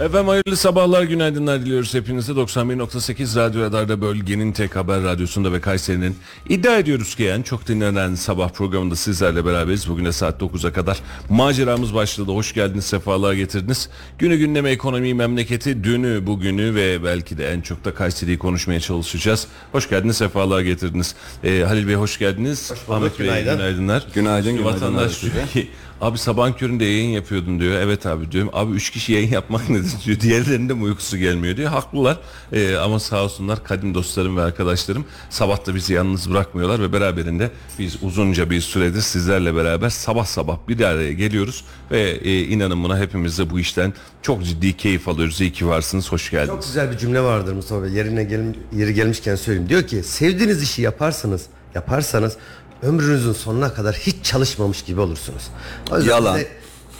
Efendim hayırlı sabahlar, günaydınlar diliyoruz hepinize. 91.8 Radyo Radar'da bölgenin tek haber radyosunda ve Kayseri'nin iddia ediyoruz ki en çok dinlenen sabah programında sizlerle beraberiz. Bugün de saat 9'a kadar maceramız başladı. Hoş geldiniz, sefalar getirdiniz. Günü gündeme ekonomiyi, memleketi, dünü, bugünü ve belki de en çok da Kayseri'yi konuşmaya çalışacağız. Hoş geldiniz, sefalar getirdiniz. Ee, Halil Bey hoş geldiniz. bulduk, Ahmet Bey günaydın. günaydınlar. Günaydın, günaydın Vatandaş abi. Abi sabahın köründe yayın yapıyordun diyor. Evet abi diyorum. Abi üç kişi yayın yapmak nedir diyor. Diğerlerinde mi uykusu gelmiyor diyor. Haklılar. Ee, ama sağ olsunlar kadim dostlarım ve arkadaşlarım sabah da bizi yalnız bırakmıyorlar ve beraberinde biz uzunca bir süredir sizlerle beraber sabah sabah bir araya geliyoruz ve e, inanın buna hepimiz de bu işten çok ciddi keyif alıyoruz. İyi ki varsınız. Hoş geldiniz. Çok güzel bir cümle vardır Mustafa Bey. Yerine gel, yeri gelmişken söyleyeyim. Diyor ki sevdiğiniz işi yaparsanız yaparsanız ömrünüzün sonuna kadar hiç çalışmamış gibi olursunuz. O yüzden Yalan. bize-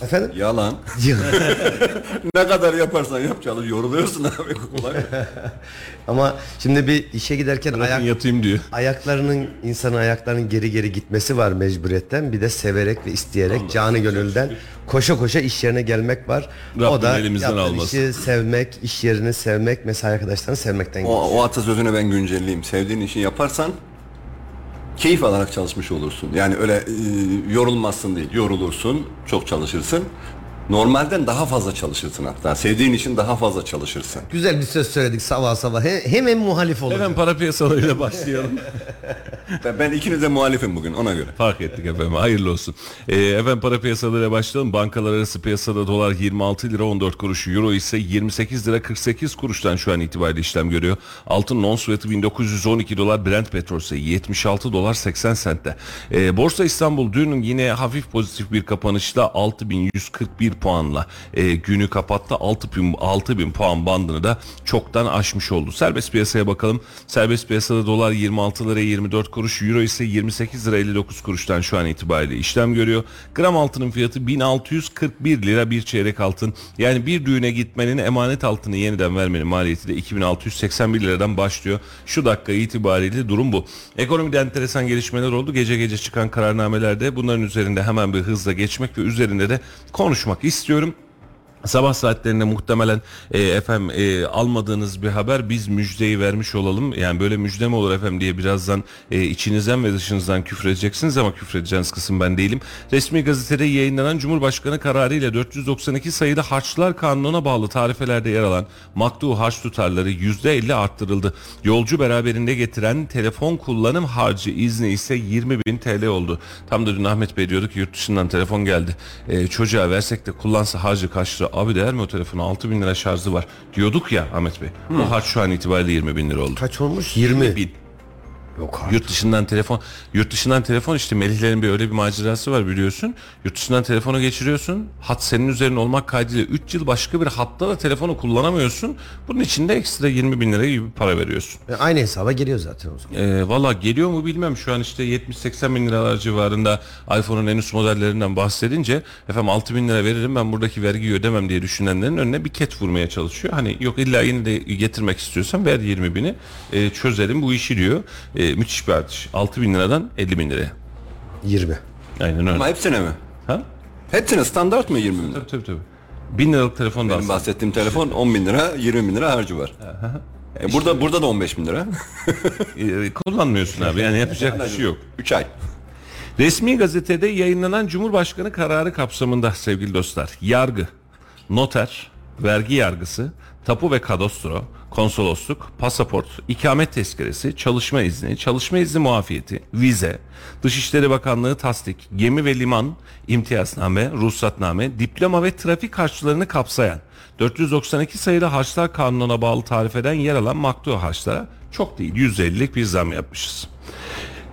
Efendim? Yalan. ne kadar yaparsan yap çalış yoruluyorsun abi. Kolay. Ama şimdi bir işe giderken Bırakın ayak, yatayım diyor. ayaklarının insanın ayaklarının geri geri gitmesi var mecburiyetten. Bir de severek ve isteyerek canı gönülden koşa koşa iş yerine gelmek var. o Rabbim da elimizden almasın. işi sevmek, iş yerini sevmek, mesai arkadaşlarını sevmekten o, geliyor. o atasözüne ben güncelleyeyim. Sevdiğin işi yaparsan keyif alarak çalışmış olursun. Yani öyle e, yorulmazsın değil. Yorulursun, çok çalışırsın. Normalden daha fazla çalışırsın hatta. Sevdiğin için daha fazla çalışırsın. Güzel bir söz söyledik sabah sabah. He- hemen muhalif olacak. Efendim para piyasalarıyla başlayalım. Ben, ben ikinize muhalifim bugün ona göre. Fark ettik efendim. Hayırlı olsun. Ee, efendim para piyasalarıyla başlayalım. Bankalar arası piyasada dolar 26 lira 14 kuruş. Euro ise 28 lira 48 kuruştan şu an itibariyle işlem görüyor. Altın non fiyatı 1912 dolar. Brent petrol ise 76 dolar 80 sentte. Ee, Borsa İstanbul dün yine hafif pozitif bir kapanışla 6141 puanla e, günü kapattı. 6000 6000 puan bandını da çoktan aşmış oldu. Serbest piyasaya bakalım. Serbest piyasada dolar 26 lira 24 kuruş, euro ise 28 lira 59 kuruştan şu an itibariyle işlem görüyor. Gram altının fiyatı 1641 lira bir çeyrek altın. Yani bir düğüne gitmenin emanet altını yeniden vermenin maliyeti de 2681 liradan başlıyor. Şu dakika itibariyle durum bu. Ekonomide enteresan gelişmeler oldu. Gece gece çıkan kararnamelerde bunların üzerinde hemen bir hızla geçmek ve üzerinde de konuşmak istiyorum. Sabah saatlerinde muhtemelen e, efendim e, almadığınız bir haber biz müjdeyi vermiş olalım. Yani böyle müjde mi olur efendim diye birazdan e, içinizden ve dışınızdan küfredeceksiniz ama küfredeceğiniz kısım ben değilim. Resmi gazetede yayınlanan Cumhurbaşkanı kararı ile 492 sayılı harçlar kanununa bağlı tarifelerde yer alan maktu harç tutarları %50 arttırıldı. Yolcu beraberinde getiren telefon kullanım harcı izni ise 20 bin TL oldu. Tam da dün Ahmet Bey diyordu ki yurt dışından telefon geldi. E, çocuğa versek de kullansa harcı kaç? Abi değer mi o telefona? 6 bin lira şarjı var. Diyorduk ya Ahmet Bey. O harç şu an itibariyle 20 bin lira oldu. Kaç olmuş? 20. bin. Yok artık. Yurt dışından telefon, yurt dışından telefon işte Melihlerin bir öyle bir macerası var biliyorsun. Yurt dışından telefonu geçiriyorsun. Hat senin üzerine olmak kaydıyla 3 yıl başka bir hatta da telefonu kullanamıyorsun. Bunun için de ekstra 20 bin lira gibi para veriyorsun. E, Aynı hesaba geliyor zaten o zaman. Ee, Valla geliyor mu bilmem şu an işte 70-80 bin liralar civarında iPhone'un en üst modellerinden bahsedince efendim 6 bin lira veririm ben buradaki vergiyi ödemem diye düşünenlerin önüne bir ket vurmaya çalışıyor. Hani yok illa yine de getirmek istiyorsan ver 20 bini e, çözelim bu işi diyor. E, müthiş bir artış 6 bin liradan 50 bin liraya. 20. Aynen öyle. Ama hepsine mi? Ha? Hepsine standart mı 20 bin lira? Tabii tabii tabii. Bin liralık telefon da Benim bahsettiğim telefon 10 bin lira 20 bin lira harcı var. E, burada burada da 15 bin lira. E, kullanmıyorsun abi yani yapacak bir şey yok. 3 ay. Resmi gazetede yayınlanan Cumhurbaşkanı kararı kapsamında sevgili dostlar yargı, noter, vergi yargısı, tapu ve kadastro, konsolosluk, pasaport, ikamet tezkeresi, çalışma izni, çalışma izni muafiyeti, vize, Dışişleri Bakanlığı tasdik, gemi ve liman, imtiyazname, ruhsatname, diploma ve trafik harçlarını kapsayan 492 sayılı harçlar kanununa bağlı tarif eden yer alan maktu harçlara çok değil %50'lik bir zam yapmışız.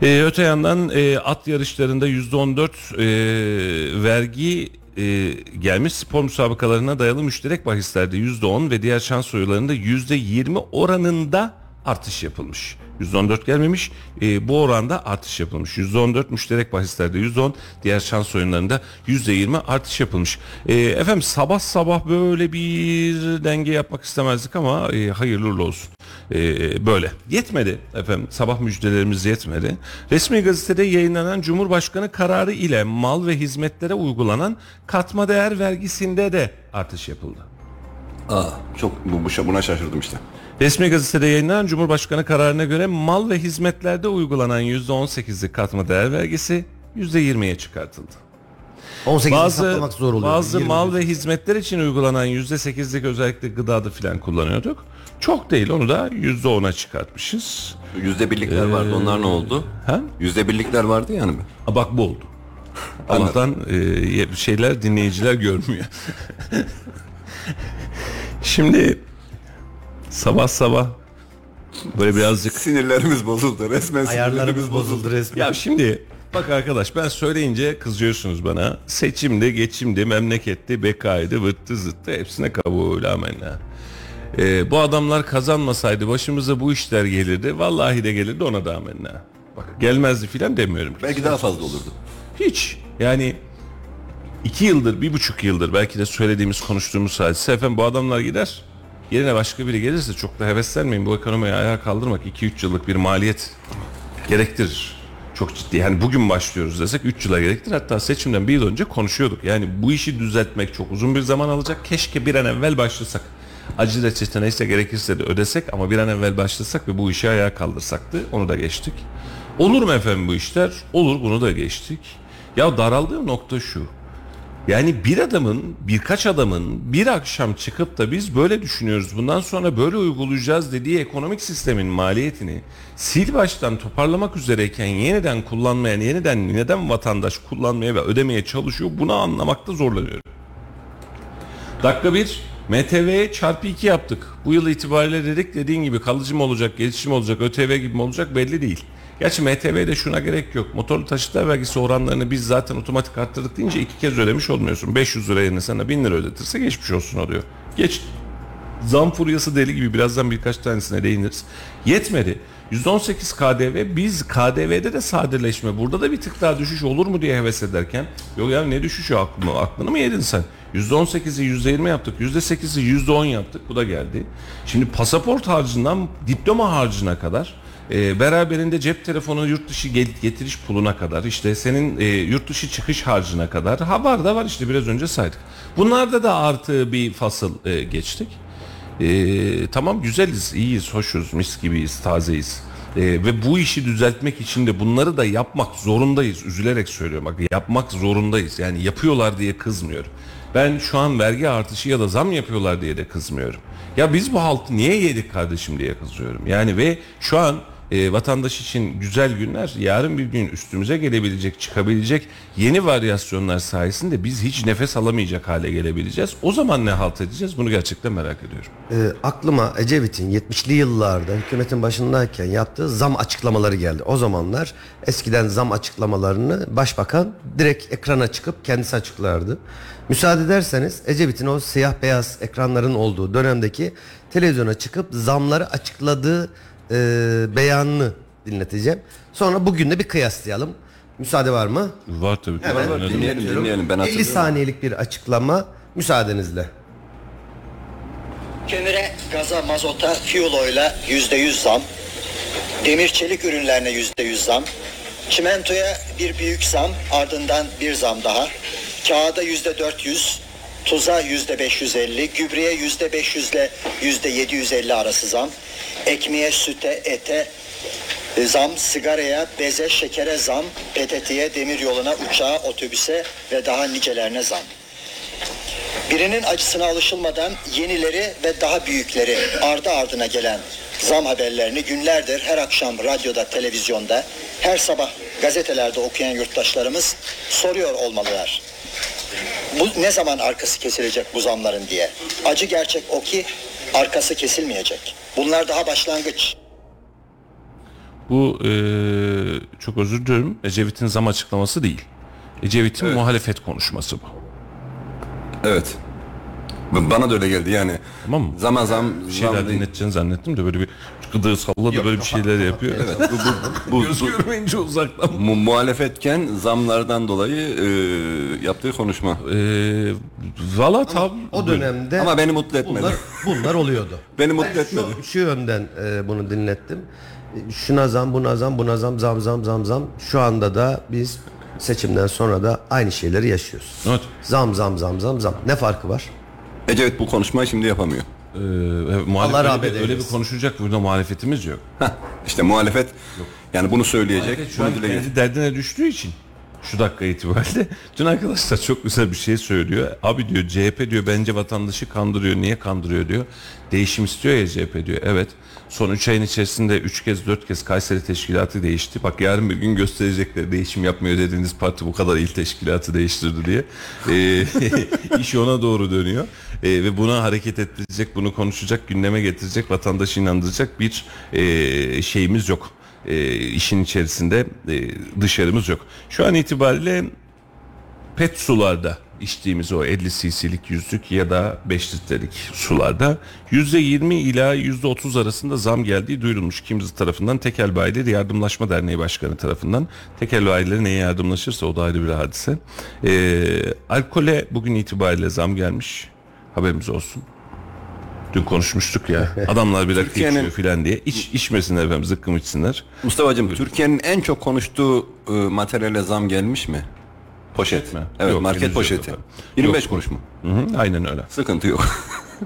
Ee, öte yandan e, at yarışlarında %14 e, vergi e, gelmiş. Spor müsabakalarına dayalı müşterek bahislerde %10 ve diğer şans oyunlarında %20 oranında artış yapılmış. %14 gelmemiş. E, bu oranda artış yapılmış. %14 müşterek bahislerde %10, diğer şans oyunlarında %20 artış yapılmış. E, efendim sabah sabah böyle bir denge yapmak istemezdik ama e, hayırlı olsun. E, böyle. Yetmedi efendim. Sabah müjdelerimiz yetmedi. Resmi gazetede yayınlanan Cumhurbaşkanı kararı ile mal ve hizmetlere uygulanan katma değer vergisinde de artış yapıldı. Aa, çok bu- buna şaşırdım işte. Resmi gazetede yayınlanan Cumhurbaşkanı kararına göre mal ve hizmetlerde uygulanan %18'lik katma değer vergisi %20'ye çıkartıldı. 18'i Bazı saklamak zor oluyor. bazı 20 mal ve hizmetler için uygulanan %8'lik özellikle gıdada filan kullanıyorduk. Çok değil onu da %10'a çıkartmışız. Yüzde birlikler vardı onlar ne oldu? Ha? Yüzde birlikler vardı yani mi? Ha, bak bu oldu. Allah'tan e, şeyler dinleyiciler görmüyor. Şimdi sabah sabah böyle birazcık Sinirlerimiz bozuldu resmen Ayarlarımız bozuldu resmen. Ya şimdi bak arkadaş ben söyleyince kızıyorsunuz bana. Seçimde, geçimde, memleketti, bekaydı, vıttı zıttı hepsine kabul amenna. Ee, bu adamlar kazanmasaydı başımıza bu işler gelirdi. Vallahi de gelirdi ona da amenna. Bak gelmezdi filan demiyorum. Belki daha fazla olurdu. Hiç. Yani iki yıldır, bir buçuk yıldır belki de söylediğimiz, konuştuğumuz hadise efendim bu adamlar gider. Yerine başka biri gelirse çok da heveslenmeyin. Bu ekonomiyi ayağa kaldırmak 2-3 yıllık bir maliyet gerektirir. Çok ciddi. Yani bugün başlıyoruz desek 3 yıla gerektir. Hatta seçimden bir yıl önce konuşuyorduk. Yani bu işi düzeltmek çok uzun bir zaman alacak. Keşke bir an evvel başlasak. Acı reçete neyse gerekirse de ödesek ama bir an evvel başlasak ve bu işi ayağa kaldırsaktı. Onu da geçtik. Olur mu efendim bu işler? Olur bunu da geçtik. Ya daraldığım nokta şu. Yani bir adamın, birkaç adamın bir akşam çıkıp da biz böyle düşünüyoruz, bundan sonra böyle uygulayacağız dediği ekonomik sistemin maliyetini sil baştan toparlamak üzereyken yeniden kullanmaya, yeniden neden vatandaş kullanmaya ve ödemeye çalışıyor bunu anlamakta zorlanıyorum. Dakika bir MTV'ye çarpı 2 yaptık. Bu yıl itibariyle dedik dediğin gibi kalıcı mı olacak, gelişim olacak, ÖTV gibi mi olacak belli değil. Gerçi MTV'de şuna gerek yok. Motorlu taşıtlar vergisi oranlarını biz zaten otomatik arttırdık deyince iki kez ödemiş olmuyorsun. 500 lira yerine sana 1000 lira ödetirse geçmiş olsun oluyor. Geç. Zam furyası deli gibi birazdan birkaç tanesine değiniriz. Yetmedi. 118 KDV biz KDV'de de sadeleşme burada da bir tık daha düşüş olur mu diye heves ederken yok ya ne düşüşü aklını, aklını mı yedin sen? %18'i %20 yaptık %8'i %10 yaptık bu da geldi. Şimdi pasaport harcından diploma harcına kadar e, beraberinde cep telefonu yurt dışı getiriş puluna kadar işte senin e, yurt dışı çıkış harcına kadar ha var da var işte biraz önce saydık. Bunlarda da artı bir fasıl e, geçtik. Ee, tamam güzeliz, iyiyiz, hoşuz, mis gibiyiz, tazeyiz. Ee, ve bu işi düzeltmek için de bunları da yapmak zorundayız. Üzülerek söylüyorum bak yapmak zorundayız. Yani yapıyorlar diye kızmıyorum. Ben şu an vergi artışı ya da zam yapıyorlar diye de kızmıyorum. Ya biz bu haltı niye yedik kardeşim diye kızıyorum. Yani ve şu an e, vatandaş için güzel günler yarın bir gün üstümüze gelebilecek, çıkabilecek yeni varyasyonlar sayesinde biz hiç nefes alamayacak hale gelebileceğiz. O zaman ne halt edeceğiz? Bunu gerçekten merak ediyorum. Ee, aklıma Ecevit'in 70'li yıllarda hükümetin başındayken yaptığı zam açıklamaları geldi. O zamanlar eskiden zam açıklamalarını başbakan direkt ekrana çıkıp kendisi açıklardı. Müsaade ederseniz Ecevit'in o siyah beyaz ekranların olduğu dönemdeki televizyona çıkıp zamları açıkladığı e, beyanını dinleteceğim. Sonra bugün de bir kıyaslayalım. Müsaade var mı? Var tabii ki. Hemen Var, var. Dinleyelim dinleyelim ben 50 hatırlıyorum. saniyelik bir açıklama müsaadenizle. Kömüre, gaza, mazota, fuel oil'a yüzde yüz zam. Demir çelik ürünlerine yüzde yüz zam. Çimentoya bir büyük zam, ardından bir zam daha. Kağıda yüzde dört yüz, tuza yüzde beş yüz elli, gübreye yüzde beş yüzle yüzde yedi yüz elli arası zam. Ekmeğe, süte, ete zam, sigaraya, beze, şekere zam, PTT'ye, demir yoluna, uçağa, otobüse ve daha nicelerine zam. Birinin acısına alışılmadan yenileri ve daha büyükleri ardı ardına gelen zam haberlerini günlerdir her akşam radyoda, televizyonda, her sabah gazetelerde okuyan yurttaşlarımız soruyor olmalılar. Bu ne zaman arkası kesilecek bu zamların diye. Acı gerçek o ki arkası kesilmeyecek. Bunlar daha başlangıç. Bu e, çok özür dilerim Ecevit'in zam açıklaması değil. Ecevit'in muhalefet konuşması bu. Evet. Bana da öyle geldi yani. Tamam mı? Zaman zam, Bir şeyler zam değil. dinleteceğini zannettim de böyle bir gıdığı salladı böyle bir şeyler yapıyor. Evet, bu, bu, bu, Göz bu- görmeyince uzaktan. mu- muhalefetken zamlardan dolayı e, yaptığı konuşma. E, Valla tabi. O dönemde Ama beni mutlu etmedi. bunlar, bunlar oluyordu. Beni mutlu etmedi. Şu, şu yönden e, bunu dinlettim. Şuna zam, buna zam, buna zam, zam, zam, zam, zam. Şu anda da biz seçimden sonra da aynı şeyleri yaşıyoruz. Evet. Zam, zam, zam, zam, zam. Ne farkı var? Ecevit bu konuşmayı şimdi yapamıyor. Ee, muhalefet Allah öyle, rahmet bir, öyle bir eylesin. konuşacak burada muhalefetimiz yok. Heh, işte muhalefet yani bunu söyleyecek. Şu an bunu dile kendi derdine düştüğü için şu dakika itibariyle dün arkadaşlar çok güzel bir şey söylüyor. Abi diyor CHP diyor bence vatandaşı kandırıyor. Niye kandırıyor diyor. Değişim istiyor ya CHP diyor. Evet. Son 3 ayın içerisinde 3 kez 4 kez Kayseri teşkilatı değişti. Bak yarın bir gün gösterecekler değişim yapmıyor dediğiniz parti bu kadar il teşkilatı değiştirdi diye. Ee, iş ona doğru dönüyor. Ee, ve buna hareket ettirecek, bunu konuşacak, gündeme getirecek, vatandaşı inandıracak bir e, şeyimiz yok e, işin içerisinde e, dışarımız yok. Şu an itibariyle pet sularda içtiğimiz o 50 cc'lik yüzlük ya da 5 litrelik sularda %20 ila %30 arasında zam geldiği duyurulmuş. Kimisi tarafından Tekel Bayileri Yardımlaşma Derneği Başkanı tarafından. Tekel Bayileri neye yardımlaşırsa o da ayrı bir hadise. Ee, alkole bugün itibariyle zam gelmiş. Haberimiz olsun. Dün konuşmuştuk ya. Adamlar bir Türkiye'nin- içiyor filan diye. İç, içmesinler efendim zıkkım içsinler. Mustafa'cığım Türkiye'nin en çok konuştuğu e, materyale zam gelmiş mi? Poşet mi? Evet Yok, market yok poşeti. efendim. 25 Yok. kuruş mu? Hı hı, aynen öyle. Sıkıntı yok.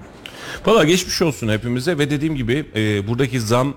Valla geçmiş olsun hepimize ve dediğim gibi e, buradaki zam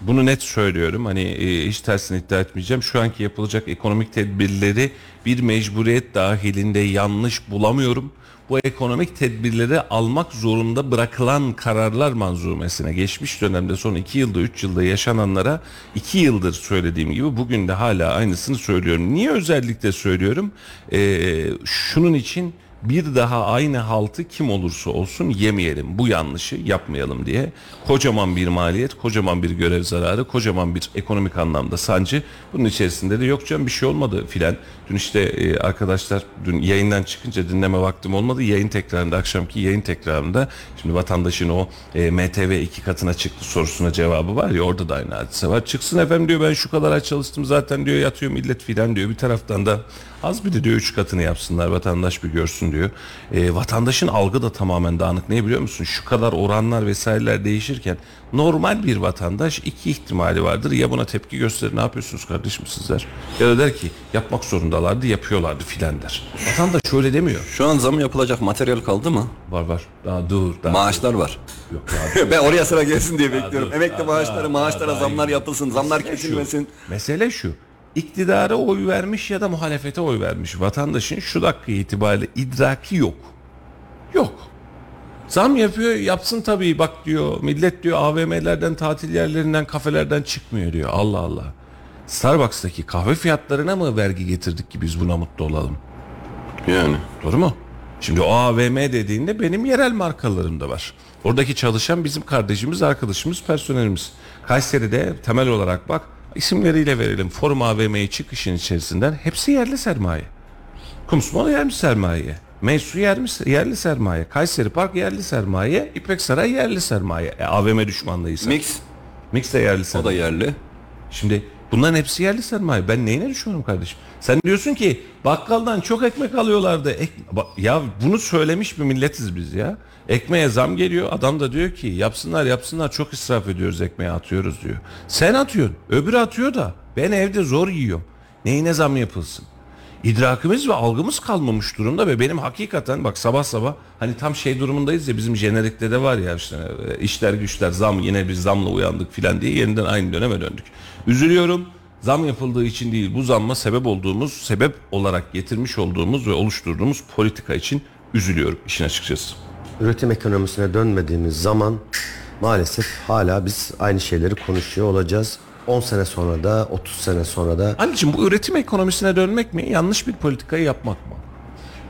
bunu net söylüyorum hani e, hiç tersini iddia etmeyeceğim. Şu anki yapılacak ekonomik tedbirleri bir mecburiyet dahilinde yanlış bulamıyorum. Bu ekonomik tedbirleri almak zorunda bırakılan kararlar manzumesine geçmiş dönemde son 2 yılda 3 yılda yaşananlara 2 yıldır söylediğim gibi bugün de hala aynısını söylüyorum. Niye özellikle söylüyorum? E, şunun için bir daha aynı haltı kim olursa olsun yemeyelim. Bu yanlışı yapmayalım diye. Kocaman bir maliyet, kocaman bir görev zararı, kocaman bir ekonomik anlamda sancı. Bunun içerisinde de yok canım bir şey olmadı filan. Dün işte e, arkadaşlar dün yayından çıkınca dinleme vaktim olmadı. Yayın tekrarında akşamki yayın tekrarında şimdi vatandaşın o e, MTV iki katına çıktı sorusuna cevabı var ya orada da aynı hadise var. Çıksın efendim diyor ben şu kadar çalıştım zaten diyor yatıyor millet filan diyor. Bir taraftan da az bir de diyor üç katını yapsınlar vatandaş bir görsün diyor. E, vatandaşın algı da tamamen dağınık. Ne biliyor musun? Şu kadar oranlar vesaireler değişirken normal bir vatandaş iki ihtimali vardır. Ya buna tepki gösterir ne yapıyorsunuz kardeşim sizler? Ya da der ki yapmak zorundalardı yapıyorlardı filan der. Vatandaş şöyle demiyor. Şu an zam yapılacak materyal kaldı mı? Var var daha dur. Daha Maaşlar var. Yok daha ben oraya sıra gelsin diye bekliyorum. dur, Emekli daha- maaşları, daha- maaşlara daha- zamlar yapılsın, zamlar Mesele şu. kesilmesin. Mesele şu. İktidara oy vermiş ya da muhalefete oy vermiş vatandaşın şu dakika itibariyle idraki yok. Yok. Zam yapıyor yapsın tabii bak diyor millet diyor AVM'lerden tatil yerlerinden kafelerden çıkmıyor diyor Allah Allah. Starbucks'taki kahve fiyatlarına mı vergi getirdik ki biz buna mutlu olalım? Yani. Doğru mu? Şimdi o AVM dediğinde benim yerel markalarım da var. Oradaki çalışan bizim kardeşimiz, arkadaşımız, personelimiz. Kayseri'de temel olarak bak isimleriyle verelim. Forum AVM'ye çıkışın içerisinden hepsi yerli sermaye. Kumsmola yerli sermaye. Meysu yerli, yerli sermaye. Kayseri Park yerli sermaye. İpek Saray yerli sermaye. E, AVM düşmanlığıysa. Mix Mix de yerli o sermaye. da yerli. Şimdi bunların hepsi yerli sermaye. Ben neyine düşüyorum kardeşim? Sen diyorsun ki bakkaldan çok ekmek alıyorlardı. Ek- ya bunu söylemiş bir milletiz biz ya. Ekmeğe zam geliyor. Adam da diyor ki yapsınlar yapsınlar çok israf ediyoruz ekmeğe atıyoruz diyor. Sen atıyorsun. Öbürü atıyor da ben evde zor yiyorum. Neyine zam yapılsın? İdrakimiz ve algımız kalmamış durumda ve benim hakikaten bak sabah sabah hani tam şey durumundayız ya bizim jenerikte de var ya işte e, işler güçler zam yine biz zamla uyandık filan diye yeniden aynı döneme döndük. Üzülüyorum zam yapıldığı için değil bu zamma sebep olduğumuz sebep olarak getirmiş olduğumuz ve oluşturduğumuz politika için üzülüyorum işin açıkçası. Üretim ekonomisine dönmediğimiz zaman maalesef hala biz aynı şeyleri konuşuyor olacağız. 10 sene sonra da 30 sene sonra da Anneciğim bu üretim ekonomisine dönmek mi yanlış bir politikayı yapmak mı?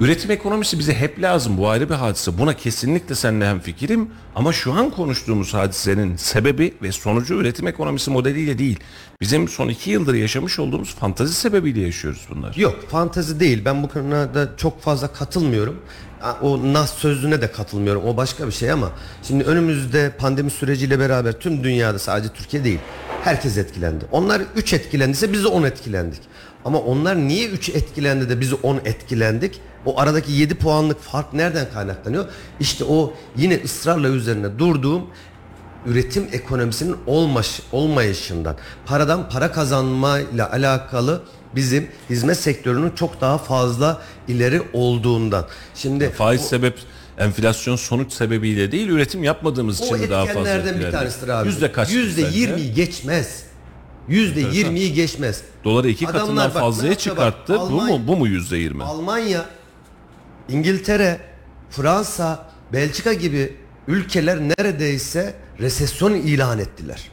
Üretim ekonomisi bize hep lazım bu ayrı bir hadise. Buna kesinlikle seninle hemfikirim ama şu an konuştuğumuz hadisenin sebebi ve sonucu üretim ekonomisi modeliyle değil. Bizim son iki yıldır yaşamış olduğumuz fantazi sebebiyle yaşıyoruz bunlar. Yok fantazi değil. Ben bu konuda çok fazla katılmıyorum. O nas sözlüğüne de katılmıyorum. O başka bir şey ama şimdi önümüzde pandemi süreciyle beraber tüm dünyada sadece Türkiye değil. Herkes etkilendi. Onlar 3 etkilendiyse biz de 10 etkilendik. Ama onlar niye 3 etkilendi de biz 10 etkilendik? O aradaki 7 puanlık fark nereden kaynaklanıyor? İşte o yine ısrarla üzerine durduğum üretim ekonomisinin olmaş, olmayışından, paradan para kazanmayla alakalı bizim hizmet sektörünün çok daha fazla ileri olduğundan. Şimdi Faiz o- sebep enflasyon sonuç sebebiyle değil üretim yapmadığımız o için daha fazla etkenlerden bir tanesidir abi. Yüzde kaç? Yüzde yirmiyi geçmez. Yüzde yirmiyi geçmez. Doları iki Adamlar katından bak, fazlaya yapıyor bak, çıkarttı. Bu Almanya- mu bu mu yüzde yirmi? Almanya, İngiltere, Fransa, Belçika gibi ülkeler neredeyse resesyon ilan ettiler.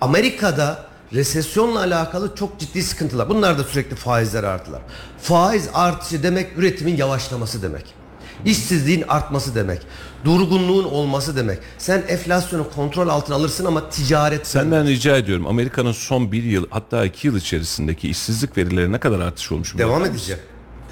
Amerika'da resesyonla alakalı çok ciddi sıkıntılar. Bunlar da sürekli faizler arttılar. Faiz artışı demek üretimin yavaşlaması demek. İşsizliğin artması demek. Durgunluğun olması demek. Sen enflasyonu kontrol altına alırsın ama ticaret Senden rica ediyorum Amerika'nın son bir yıl hatta iki yıl içerisindeki işsizlik verileri ne kadar artış olmuş? devam edeceğim.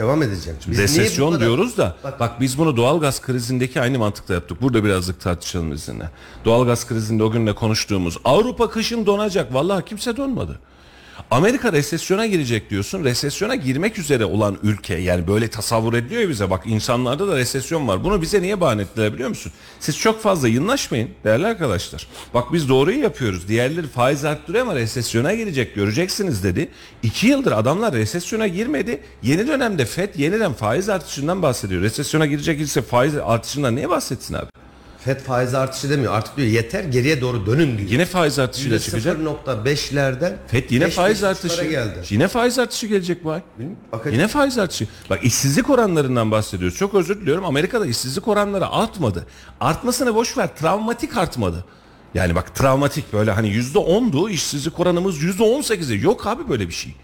Devam edeceğim. Biz Resesyon kadar- diyoruz da Bak- bak, biz bunu doğalgaz krizindeki aynı mantıkla yaptık. Burada birazcık tartışalım izinle. Doğalgaz krizinde o günle konuştuğumuz Avrupa kışın donacak. Vallahi kimse donmadı. Amerika resesyona girecek diyorsun. Resesyona girmek üzere olan ülke yani böyle tasavvur ediliyor bize. Bak insanlarda da resesyon var. Bunu bize niye bahane ettiler biliyor musun? Siz çok fazla yınlaşmayın değerli arkadaşlar. Bak biz doğruyu yapıyoruz. Diğerleri faiz arttırıyor ama resesyona girecek göreceksiniz dedi. İki yıldır adamlar resesyona girmedi. Yeni dönemde FED yeniden faiz artışından bahsediyor. Resesyona girecek ise faiz artışından niye bahsetsin abi? FED faiz artışı demiyor. Artık diyor yeter geriye doğru dönün diyor. Yine faiz artışıyla çıkacak. 0.5'lerden FED yine 5 faiz artışı. geldi. Yine faiz artışı gelecek bu ay. Bakacağız. Yine faiz artışı. Bak işsizlik oranlarından bahsediyoruz. Çok özür diliyorum. Amerika'da işsizlik oranları artmadı. Artmasını boş ver. Travmatik artmadı. Yani bak travmatik böyle hani yüzde ondu işsizlik oranımız yüzde on sekize. Yok abi böyle bir şey.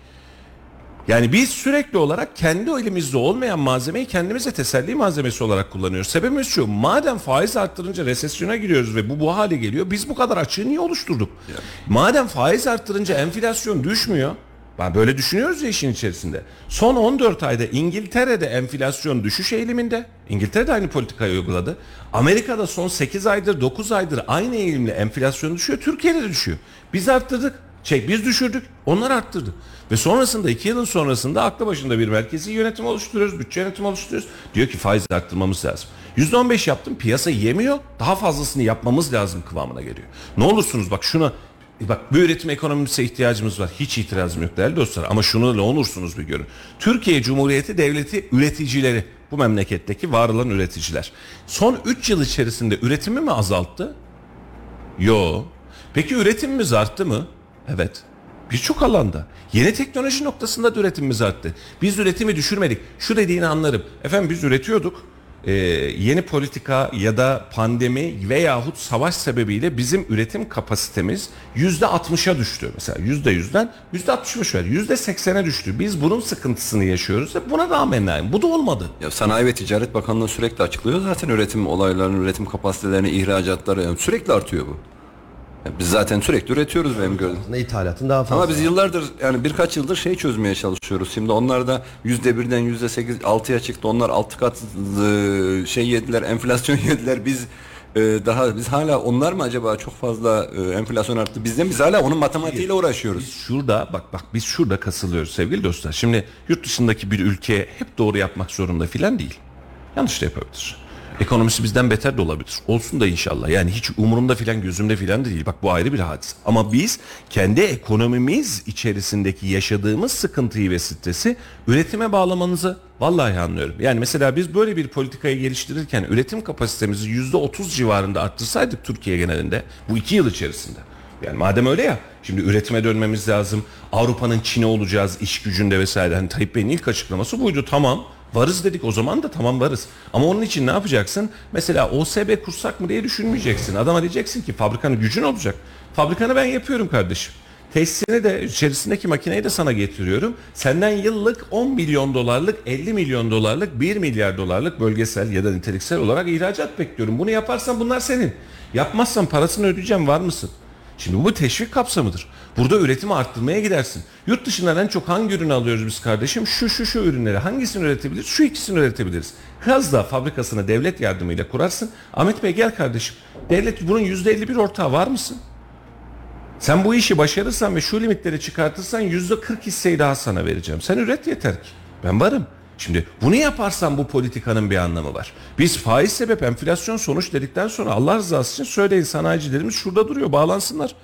Yani biz sürekli olarak kendi elimizde olmayan malzemeyi kendimize teselli malzemesi olarak kullanıyoruz. Sebebimiz şu madem faiz arttırınca resesyona giriyoruz ve bu bu hale geliyor biz bu kadar açığı niye oluşturduk? Madem faiz arttırınca enflasyon düşmüyor ben böyle düşünüyoruz ya işin içerisinde. Son 14 ayda İngiltere'de enflasyon düşüş eğiliminde. İngiltere de aynı politikayı uyguladı. Amerika'da son 8 aydır 9 aydır aynı eğilimle enflasyon düşüyor. Türkiye'de de düşüyor. Biz arttırdık. Şey biz düşürdük. Onlar arttırdı. Ve sonrasında 2 yılın sonrasında aklı başında bir merkezi yönetim oluşturuyoruz. Bütçe yönetim oluşturuyoruz. Diyor ki faiz arttırmamız lazım. %15 yaptım piyasa yemiyor. Daha fazlasını yapmamız lazım kıvamına geliyor. Ne olursunuz bak şuna Bak bir üretim ekonomisine ihtiyacımız var. Hiç itirazım yok değerli dostlar. Ama şunu ne olursunuz bir görün. Türkiye Cumhuriyeti Devleti üreticileri. Bu memleketteki var olan üreticiler. Son 3 yıl içerisinde üretimi mi azalttı? Yo. Peki üretimimiz arttı mı? Evet. Birçok alanda. Yeni teknoloji noktasında da üretimimiz arttı. Biz üretimi düşürmedik. Şu dediğini anlarım. Efendim biz üretiyorduk. Ee, yeni politika ya da pandemi veyahut savaş sebebiyle bizim üretim kapasitemiz yüzde 60'a düştü. Mesela yüzde yüzden yüzde 60'mış ver. Yüzde 80'e düştü. Biz bunun sıkıntısını yaşıyoruz ve buna rağmen bu da olmadı. Ya Sanayi ve Ticaret Bakanlığı sürekli açıklıyor zaten üretim olaylarını, üretim kapasitelerini, ihracatları yani sürekli artıyor bu. Ya biz zaten sürekli üretiyoruz benim gördüğüm. Aslında ithalatın daha fazla. Ama biz yıllardır yani birkaç yıldır şey çözmeye çalışıyoruz. Şimdi onlar da yüzde birden yüzde sekiz altıya çıktı. Onlar altı kat e, şey yediler, enflasyon yediler. Biz e, daha biz hala onlar mı acaba çok fazla e, enflasyon arttı bizden biz hala onun matematiğiyle uğraşıyoruz. Biz şurada bak bak biz şurada kasılıyoruz sevgili dostlar. Şimdi yurt dışındaki bir ülke hep doğru yapmak zorunda filan değil. Yanlış da yapabilir. Ekonomisi bizden beter de olabilir. Olsun da inşallah. Yani hiç umurumda filan gözümde filan değil. Bak bu ayrı bir hadise. Ama biz kendi ekonomimiz içerisindeki yaşadığımız sıkıntıyı ve stresi üretime bağlamanızı vallahi anlıyorum. Yani mesela biz böyle bir politikayı geliştirirken üretim kapasitemizi yüzde otuz civarında arttırsaydık Türkiye genelinde bu iki yıl içerisinde. Yani madem öyle ya şimdi üretime dönmemiz lazım. Avrupa'nın Çin'i olacağız iş gücünde vesaire. Hani Tayyip Bey'in ilk açıklaması buydu tamam. Varız dedik o zaman da tamam varız. Ama onun için ne yapacaksın? Mesela OSB kursak mı diye düşünmeyeceksin. Adama diyeceksin ki fabrikanın gücün olacak. Fabrikanı ben yapıyorum kardeşim. Tesisini de içerisindeki makineyi de sana getiriyorum. Senden yıllık 10 milyon dolarlık, 50 milyon dolarlık, 1 milyar dolarlık bölgesel ya da niteliksel olarak ihracat bekliyorum. Bunu yaparsan bunlar senin. Yapmazsan parasını ödeyeceğim var mısın? Şimdi bu teşvik kapsamıdır. Burada üretimi arttırmaya gidersin. Yurt dışından en çok hangi ürünü alıyoruz biz kardeşim? Şu şu şu ürünleri. Hangisini üretebiliriz? Şu ikisini üretebiliriz. Kazda fabrikasını devlet yardımıyla kurarsın. Ahmet Bey gel kardeşim. Devlet bunun %51 ortağı var mısın? Sen bu işi başarırsan ve şu limitleri çıkartırsan yüzde 40 hisseyi daha sana vereceğim. Sen üret yeter ki. Ben varım. Şimdi bunu yaparsan bu politikanın bir anlamı var. Biz faiz sebep enflasyon sonuç dedikten sonra Allah rızası için söyleyin sanayicilerimiz şurada duruyor bağlansınlar.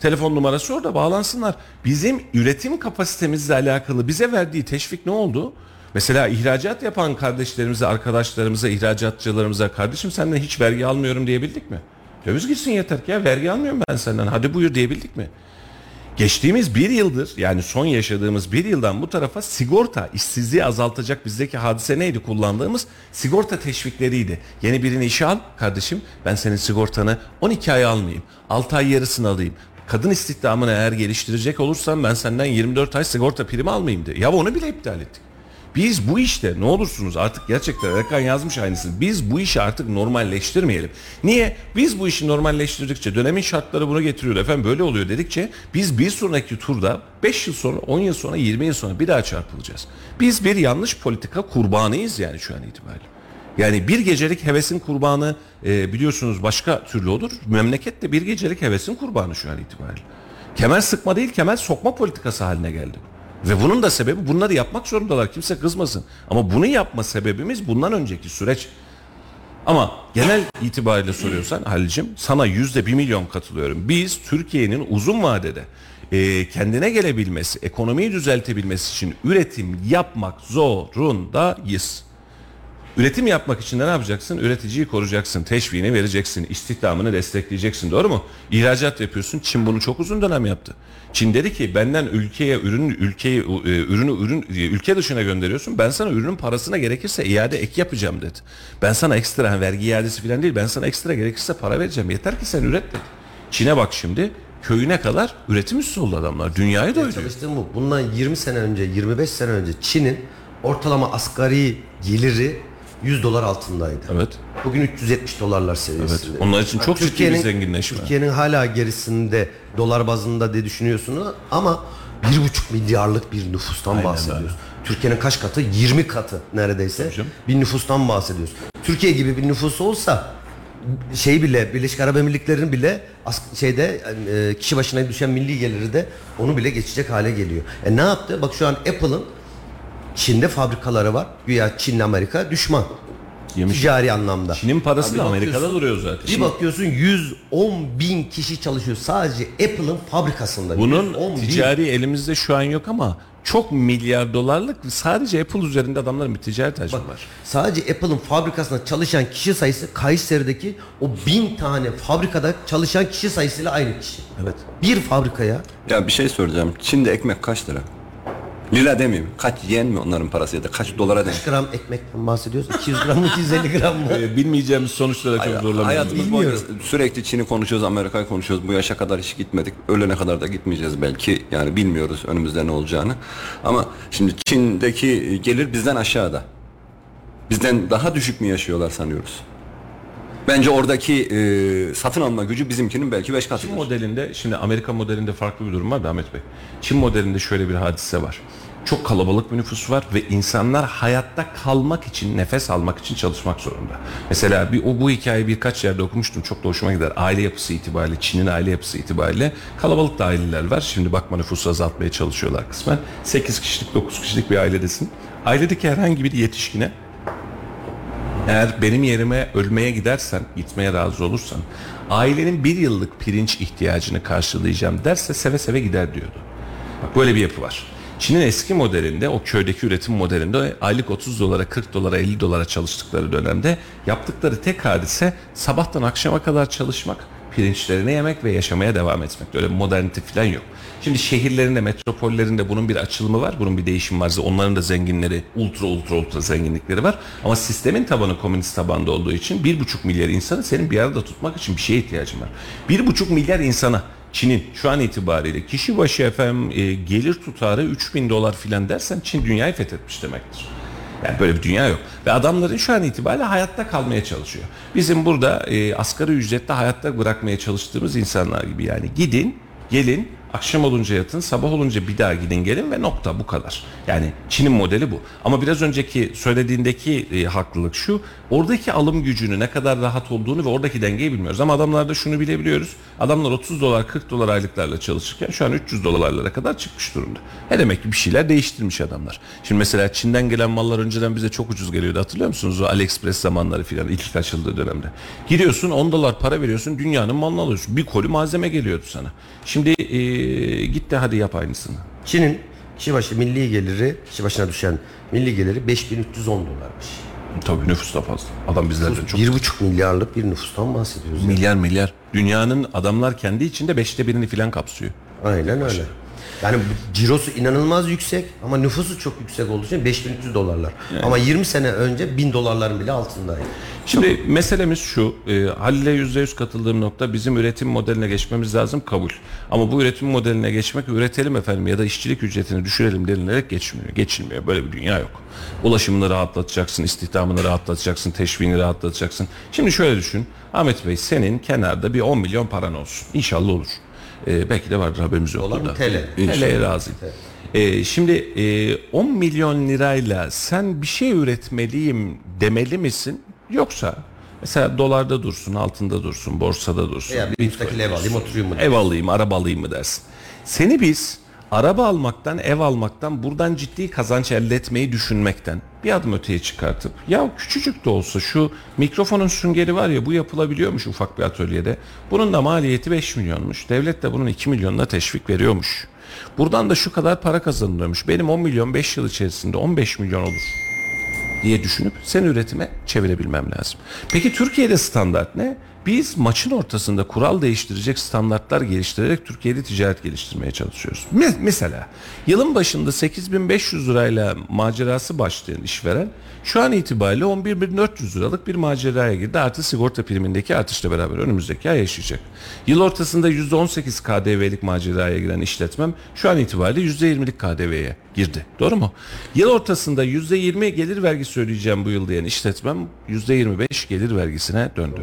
Telefon numarası orada bağlansınlar. Bizim üretim kapasitemizle alakalı bize verdiği teşvik ne oldu? Mesela ihracat yapan kardeşlerimize, arkadaşlarımıza, ihracatçılarımıza kardeşim senden hiç vergi almıyorum diyebildik mi? Döviz gitsin yeter ki ya vergi almıyorum ben senden hadi buyur diyebildik mi? Geçtiğimiz bir yıldır yani son yaşadığımız bir yıldan bu tarafa sigorta işsizliği azaltacak bizdeki hadise neydi kullandığımız sigorta teşvikleriydi. Yeni birini işe al kardeşim ben senin sigortanı 12 ay almayayım 6 ay yarısını alayım. Kadın istihdamını eğer geliştirecek olursan ben senden 24 ay sigorta primi almayayım diye. Ya onu bile iptal ettik. Biz bu işte ne olursunuz artık gerçekten Erkan yazmış aynısını. Biz bu işi artık normalleştirmeyelim. Niye? Biz bu işi normalleştirdikçe dönemin şartları bunu getiriyor efendim böyle oluyor dedikçe biz bir sonraki turda 5 yıl sonra 10 yıl sonra 20 yıl sonra bir daha çarpılacağız. Biz bir yanlış politika kurbanıyız yani şu an itibariyle. Yani bir gecelik hevesin kurbanı e, biliyorsunuz başka türlü olur. Memleket de bir gecelik hevesin kurbanı şu an itibariyle. Kemer sıkma değil kemer sokma politikası haline geldi. Ve bunun da sebebi bunları yapmak zorundalar. Kimse kızmasın. Ama bunu yapma sebebimiz bundan önceki süreç. Ama genel itibariyle soruyorsan Halil'cim sana yüzde bir milyon katılıyorum. Biz Türkiye'nin uzun vadede e, kendine gelebilmesi, ekonomiyi düzeltebilmesi için üretim yapmak zorundayız. Üretim yapmak için de ne yapacaksın? Üreticiyi koruyacaksın, teşviğini vereceksin, istihdamını destekleyeceksin. Doğru mu? İhracat yapıyorsun. Çin bunu çok uzun dönem yaptı. Çin dedi ki benden ülkeye ürün ülkeyi e, ürünü ürün e, ülke dışına gönderiyorsun. Ben sana ürünün parasına gerekirse iade ek yapacağım dedi. Ben sana ekstra vergi iadesi falan değil. Ben sana ekstra gerekirse para vereceğim. Yeter ki sen üret dedi. Çin'e bak şimdi köyüne kadar üretim üstü oldu adamlar. Dünyayı doyuruyor. Çalıştığım bu. Bundan 20 sene önce, 25 sene önce Çin'in ortalama asgari geliri 100 dolar altındaydı. Evet. Bugün 370 dolarlar seviyesinde. Evet. Onlar için çok ciddi bir zenginleşme. Türkiye'nin hala gerisinde dolar bazında diye düşünüyorsunuz ama 1,5 milyarlık bir nüfustan Aynen bahsediyoruz. öyle. Türkiye'nin kaç katı? 20 katı neredeyse. canım. Bir nüfustan bahsediyoruz. Türkiye gibi bir nüfus olsa şey bile Birleşik Arap Emirlikleri'nin bile şeyde e, kişi başına düşen milli geliri de onu bile geçecek hale geliyor. E ne yaptı? Bak şu an Apple'ın Çin'de fabrikaları var. Güya Çin'le Amerika düşman. Yemiş. Ticari anlamda. Çin'in parası Abi da Amerika'da bakıyorsun- duruyor zaten. Bir bakıyorsun 110 bin kişi çalışıyor sadece Apple'ın fabrikasında. Bunun 110 bin. ticari elimizde şu an yok ama çok milyar dolarlık sadece Apple üzerinde adamların bir ticaret hacmi var. Sadece Apple'ın fabrikasında çalışan kişi sayısı Kayseri'deki o bin tane fabrikada çalışan kişi sayısıyla aynı kişi. Evet. Bir fabrikaya Ya bir şey soracağım. Çin'de ekmek kaç lira? Lira demeyeyim. Kaç yen mi onların parası ya da kaç dolara denk? kaç gram ekmekten bahsediyoruz? 200 gram mı 250 gram mı? Ee, bilmeyeceğimiz sonuçlara çok zorlamayalım. Hayatımız boyunca sürekli Çin'i konuşuyoruz, Amerika'yı konuşuyoruz. Bu yaşa kadar hiç gitmedik. Ölene kadar da gitmeyeceğiz belki. Yani bilmiyoruz önümüzde ne olacağını. Ama şimdi Çin'deki gelir bizden aşağıda. Bizden daha düşük mü yaşıyorlar sanıyoruz? Bence oradaki e, satın alma gücü bizimkinin belki beş Çin katıdır. modelinde şimdi Amerika modelinde farklı bir durum var da Ahmet Bey. Çin modelinde şöyle bir hadise var. Çok kalabalık bir nüfus var ve insanlar hayatta kalmak için, nefes almak için çalışmak zorunda. Mesela bir, o bu hikayeyi birkaç yerde okumuştum. Çok da hoşuma gider. Aile yapısı itibariyle, Çin'in aile yapısı itibariyle kalabalık da aileler var. Şimdi bakma nüfusu azaltmaya çalışıyorlar kısmen. 8 kişilik, 9 kişilik bir ailedesin. Ailedeki herhangi bir yetişkine eğer benim yerime ölmeye gidersen, gitmeye razı olursan, ailenin bir yıllık pirinç ihtiyacını karşılayacağım derse seve seve gider diyordu. Böyle bir yapı var. Çin'in eski modelinde, o köydeki üretim modelinde aylık 30 dolara, 40 dolara, 50 dolara çalıştıkları dönemde yaptıkları tek hadise sabahtan akşama kadar çalışmak, Pirinçlerini yemek ve yaşamaya devam etmek. Öyle modernite falan yok. Şimdi şehirlerinde, metropollerinde bunun bir açılımı var. Bunun bir değişimi var. Onların da zenginleri, ultra ultra ultra zenginlikleri var. Ama sistemin tabanı komünist tabanda olduğu için bir buçuk milyar insanı senin bir arada tutmak için bir şeye ihtiyacın var. Bir buçuk milyar insana Çin'in şu an itibariyle kişi başı efendim e, gelir tutarı 3000 dolar filan dersen Çin dünyayı fethetmiş demektir. Yani böyle bir dünya yok. Ve adamların şu an itibariyle hayatta kalmaya çalışıyor. Bizim burada e, asgari ücretle hayatta bırakmaya çalıştığımız insanlar gibi yani gidin, gelin, akşam olunca yatın, sabah olunca bir daha gidin gelin ve nokta bu kadar. Yani Çin'in modeli bu. Ama biraz önceki söylediğindeki e, haklılık şu. Oradaki alım gücünü ne kadar rahat olduğunu ve oradaki dengeyi bilmiyoruz. Ama adamlarda şunu bilebiliyoruz. Adamlar 30 dolar 40 dolar aylıklarla çalışırken şu an 300 dolarlara kadar çıkmış durumda. Ne demek ki bir şeyler değiştirmiş adamlar. Şimdi mesela Çin'den gelen mallar önceden bize çok ucuz geliyordu. Hatırlıyor musunuz? O AliExpress zamanları filan ilk açıldığı dönemde. Giriyorsun 10 dolar para veriyorsun dünyanın malını alıyorsun. Bir koli malzeme geliyordu sana. Şimdi e, git de hadi yap aynısını. Çin'in kişi başı milli geliri, kişi başına düşen milli geliri 5310 dolarmış. Tabii nüfus da fazla. Adam bizlerden çok. 1,5 milyarlık bir nüfustan bahsediyoruz. yani. Milyar milyar. Dünyanın adamlar kendi içinde beşte birini filan kapsıyor. Aynen öyle. Yani cirosu inanılmaz yüksek ama nüfusu çok yüksek olduğu için 5300 dolarlar. Ama 20 sene önce 1000 dolarların bile altındaydı. Şimdi meselemiz şu, e, Halil'e %100 katıldığım nokta bizim üretim modeline geçmemiz lazım kabul. Ama bu üretim modeline geçmek üretelim efendim ya da işçilik ücretini düşürelim denilerek geçmiyor. Geçilmiyor. Böyle bir dünya yok. Ulaşımını rahatlatacaksın, istihdamını rahatlatacaksın, teşviğini rahatlatacaksın. Şimdi şöyle düşün. Ahmet Bey senin kenarda bir 10 milyon paran olsun. İnşallah olur. E, belki de vardır haberimiz yok. Dolar mı, TL? TL'ye razıyım. E, şimdi e, 10 milyon lirayla sen bir şey üretmeliyim demeli misin? Yoksa mesela dolarda dursun, altında dursun, borsada dursun. Veya bir müstakil ev alayım oturayım mı? Ev alayım, araba alayım mı dersin. Seni biz araba almaktan, ev almaktan, buradan ciddi kazanç elde etmeyi düşünmekten bir adım öteye çıkartıp ya küçücük de olsa şu mikrofonun süngeri var ya bu yapılabiliyormuş ufak bir atölyede. Bunun da maliyeti 5 milyonmuş. Devlet de bunun 2 milyonuna teşvik veriyormuş. Buradan da şu kadar para kazanılıyormuş. Benim 10 milyon 5 yıl içerisinde 15 milyon olur diye düşünüp sen üretime çevirebilmem lazım. Peki Türkiye'de standart ne? Biz maçın ortasında kural değiştirecek standartlar geliştirerek Türkiye'de ticaret geliştirmeye çalışıyoruz. Me- mesela yılın başında 8500 lirayla macerası başlayan işveren şu an itibariyle 11400 liralık bir maceraya girdi. Artı sigorta primindeki artışla beraber önümüzdeki ay yaşayacak. Yıl ortasında %18 KDV'lik maceraya giren işletmem şu an itibariyle %20'lik KDV'ye girdi. Doğru mu? Yıl ortasında %20 gelir vergisi ödeyeceğim bu yıl diyen işletmem %25 gelir vergisine döndü.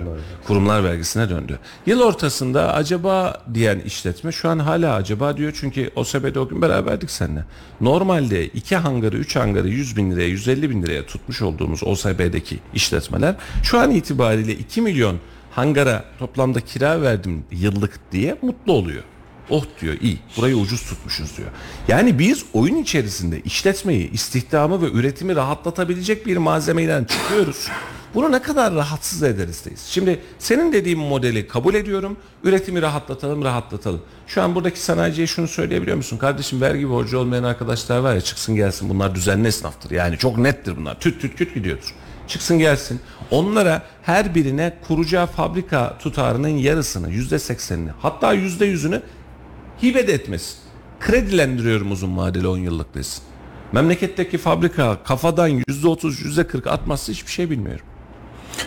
Kurumlar vergisine döndü. Yıl ortasında acaba diyen işletme şu an hala acaba diyor çünkü o sebede o gün beraberdik seninle. Normalde iki hangarı, üç hangarı 100 bin liraya, 150 bin liraya tutmuş olduğumuz OSB'deki işletmeler şu an itibariyle 2 milyon hangara toplamda kira verdim yıllık diye mutlu oluyor. Oh diyor iyi burayı ucuz tutmuşuz diyor. Yani biz oyun içerisinde işletmeyi, istihdamı ve üretimi rahatlatabilecek bir malzemeden çıkıyoruz. Bunu ne kadar rahatsız ederiz deyiz. Şimdi senin dediğin modeli kabul ediyorum. Üretimi rahatlatalım, rahatlatalım. Şu an buradaki sanayiciye şunu söyleyebiliyor musun? Kardeşim vergi borcu olmayan arkadaşlar var ya çıksın gelsin bunlar düzenli esnaftır. Yani çok nettir bunlar. Tüt tüt küt gidiyordur. Çıksın gelsin. Onlara her birine kuracağı fabrika tutarının yarısını, yüzde seksenini hatta yüzde yüzünü hibe de etmesin. Kredilendiriyorum uzun vadeli 10 yıllık desin. Memleketteki fabrika kafadan yüzde otuz, yüzde kırk atmazsa hiçbir şey bilmiyorum.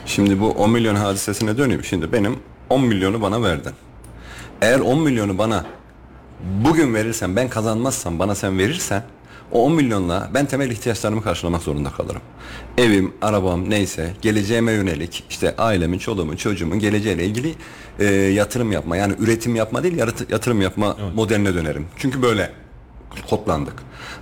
Şimdi bu 10 milyon hadisesine döneyim. Şimdi benim 10 milyonu bana verdin. Eğer 10 milyonu bana bugün verirsen ben kazanmazsam bana sen verirsen o 10 milyonla ben temel ihtiyaçlarımı karşılamak zorunda kalırım. Evim, arabam neyse geleceğime yönelik işte ailemin, çoluğumun, çocuğumun geleceğiyle ilgili e, yatırım yapma yani üretim yapma değil yatırım yapma modeline dönerim. Çünkü böyle kodlandık.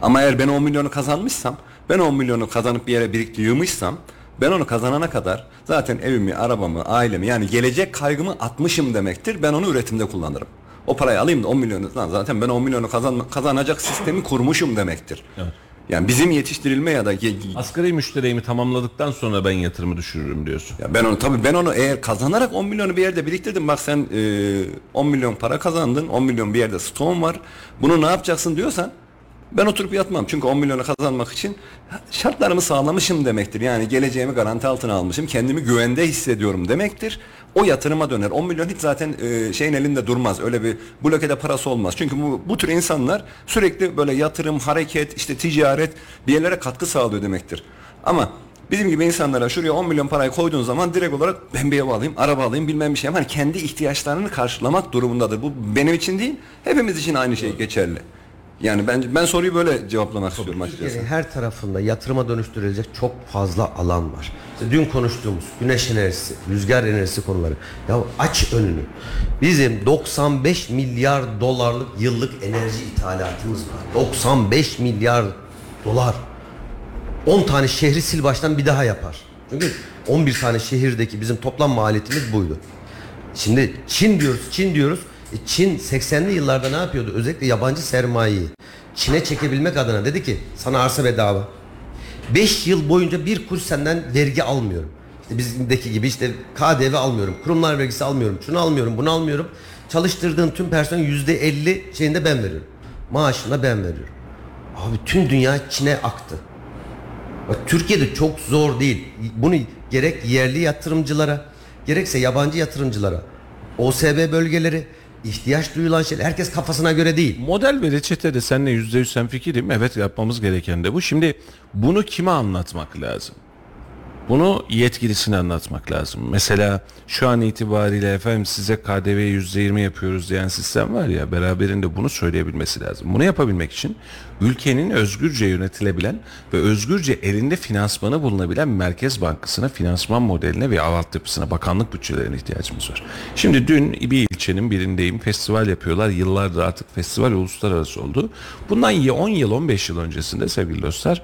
Ama eğer ben 10 milyonu kazanmışsam ben 10 milyonu kazanıp bir yere biriktiriyormuşsam ben onu kazanana kadar zaten evimi, arabamı, ailemi yani gelecek kaygımı atmışım demektir. Ben onu üretimde kullanırım. O parayı alayım da 10 milyonu lan zaten ben 10 milyonu kazan, kazanacak sistemi kurmuşum demektir. Yani bizim yetiştirilme ya da Asgari müşterimi tamamladıktan sonra ben yatırımı düşürürüm diyorsun. ya ben onu tabii ben onu eğer kazanarak 10 milyonu bir yerde biriktirdim. Bak sen e, 10 milyon para kazandın. 10 milyon bir yerde stoğun var. Bunu ne yapacaksın diyorsan Ben oturup yatmam çünkü 10 milyonu kazanmak için şartlarımı sağlamışım demektir. Yani geleceğimi garanti altına almışım, kendimi güvende hissediyorum demektir. O yatırıma döner. 10 milyon hiç zaten e, şeyin elinde durmaz. Öyle bir blokede parası olmaz. Çünkü bu, bu tür insanlar sürekli böyle yatırım, hareket, işte ticaret bir yerlere katkı sağlıyor demektir. Ama Bizim gibi insanlara şuraya 10 milyon parayı koyduğun zaman direkt olarak ben bir ev alayım, araba alayım, bilmem bir şey. Hani kendi ihtiyaçlarını karşılamak durumundadır. Bu benim için değil, hepimiz için aynı şey geçerli. Yani ben ben soruyu böyle cevaplamak istiyorum açıkçası. Her tarafında yatırıma dönüştürülecek çok fazla alan var. İşte dün konuştuğumuz güneş enerjisi, rüzgar enerjisi konuları. Ya aç önünü. Bizim 95 milyar dolarlık yıllık enerji ithalatımız var. 95 milyar dolar. 10 tane şehri sil baştan bir daha yapar. Çünkü 11 tane şehirdeki bizim toplam maliyetimiz buydu. Şimdi Çin diyoruz, Çin diyoruz. E Çin 80'li yıllarda ne yapıyordu? Özellikle yabancı sermayeyi Çin'e çekebilmek adına dedi ki sana arsa bedava. 5 yıl boyunca bir kuruş senden vergi almıyorum. İşte bizimdeki gibi işte KDV almıyorum, kurumlar vergisi almıyorum, şunu almıyorum, bunu almıyorum. Çalıştırdığın tüm personel %50 şeyinde ben veriyorum. Maaşını da ben veriyorum. Abi tüm dünya Çin'e aktı. Bak, Türkiye'de çok zor değil. Bunu gerek yerli yatırımcılara gerekse yabancı yatırımcılara OSB bölgeleri ihtiyaç duyulan şeyler herkes kafasına göre değil. Model ve reçetede seninle yüzde yüz sen fikirim. Evet yapmamız gereken de bu. Şimdi bunu kime anlatmak lazım? Bunu yetkilisine anlatmak lazım. Mesela şu an itibariyle efendim size KDV yüzde yirmi yapıyoruz diyen sistem var ya beraberinde bunu söyleyebilmesi lazım. Bunu yapabilmek için ülkenin özgürce yönetilebilen ve özgürce elinde finansmanı bulunabilen Merkez Bankası'na, finansman modeline ve altyapısına, bakanlık bütçelerine ihtiyacımız var. Şimdi dün bir ilçenin birindeyim. Festival yapıyorlar. Yıllardır artık festival uluslararası oldu. Bundan 10 yıl 15 yıl öncesinde sevgili dostlar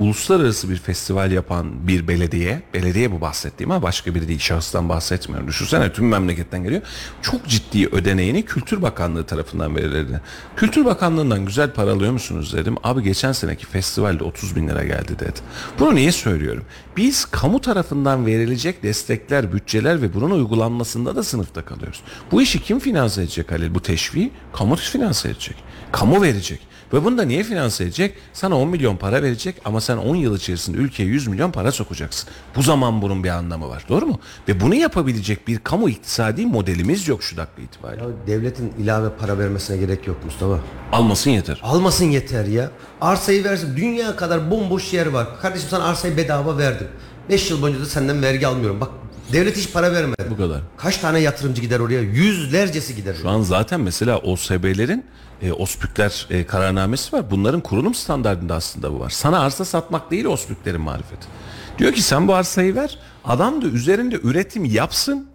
uluslararası bir festival yapan bir belediye, belediye bu bahsettiğim ama başka biri değil, şahıstan bahsetmiyorum. Düşünsene tüm memleketten geliyor. Çok ciddi ödeneğini Kültür Bakanlığı tarafından verilirdi. Kültür Bakanlığı'ndan güzel para alıyor musunuz dedim. Abi geçen seneki festivalde 30 bin lira geldi dedi. Bunu niye söylüyorum? Biz kamu tarafından verilecek destekler, bütçeler ve bunun uygulanmasında da sınıfta kalıyoruz. Bu işi kim finanse edecek Halil? Bu teşviği kamu finanse edecek. Kamu verecek. Ve bunu da niye finanse edecek? Sana 10 milyon para verecek ama sen 10 yıl içerisinde ülkeye 100 milyon para sokacaksın. Bu zaman bunun bir anlamı var. Doğru mu? Ve bunu yapabilecek bir kamu iktisadi modelimiz yok şu dakika itibariyle. Ya devletin ilave para vermesine gerek yok Mustafa. Almasın yeter. Almasın yeter ya. Arsayı versin. Dünya kadar bomboş yer var. Kardeşim sana arsayı bedava verdim. 5 yıl boyunca da senden vergi almıyorum. Bak devlet hiç para vermedi. Bu kadar. Kaç tane yatırımcı gider oraya? Yüzlercesi gider. Şu an zaten mesela OSB'lerin e, OSPÜK'ler e, kararnamesi var. Bunların kurulum standartında aslında bu var. Sana arsa satmak değil OSPÜK'lerin marifeti. Diyor ki sen bu arsayı ver. Adam da üzerinde üretim yapsın.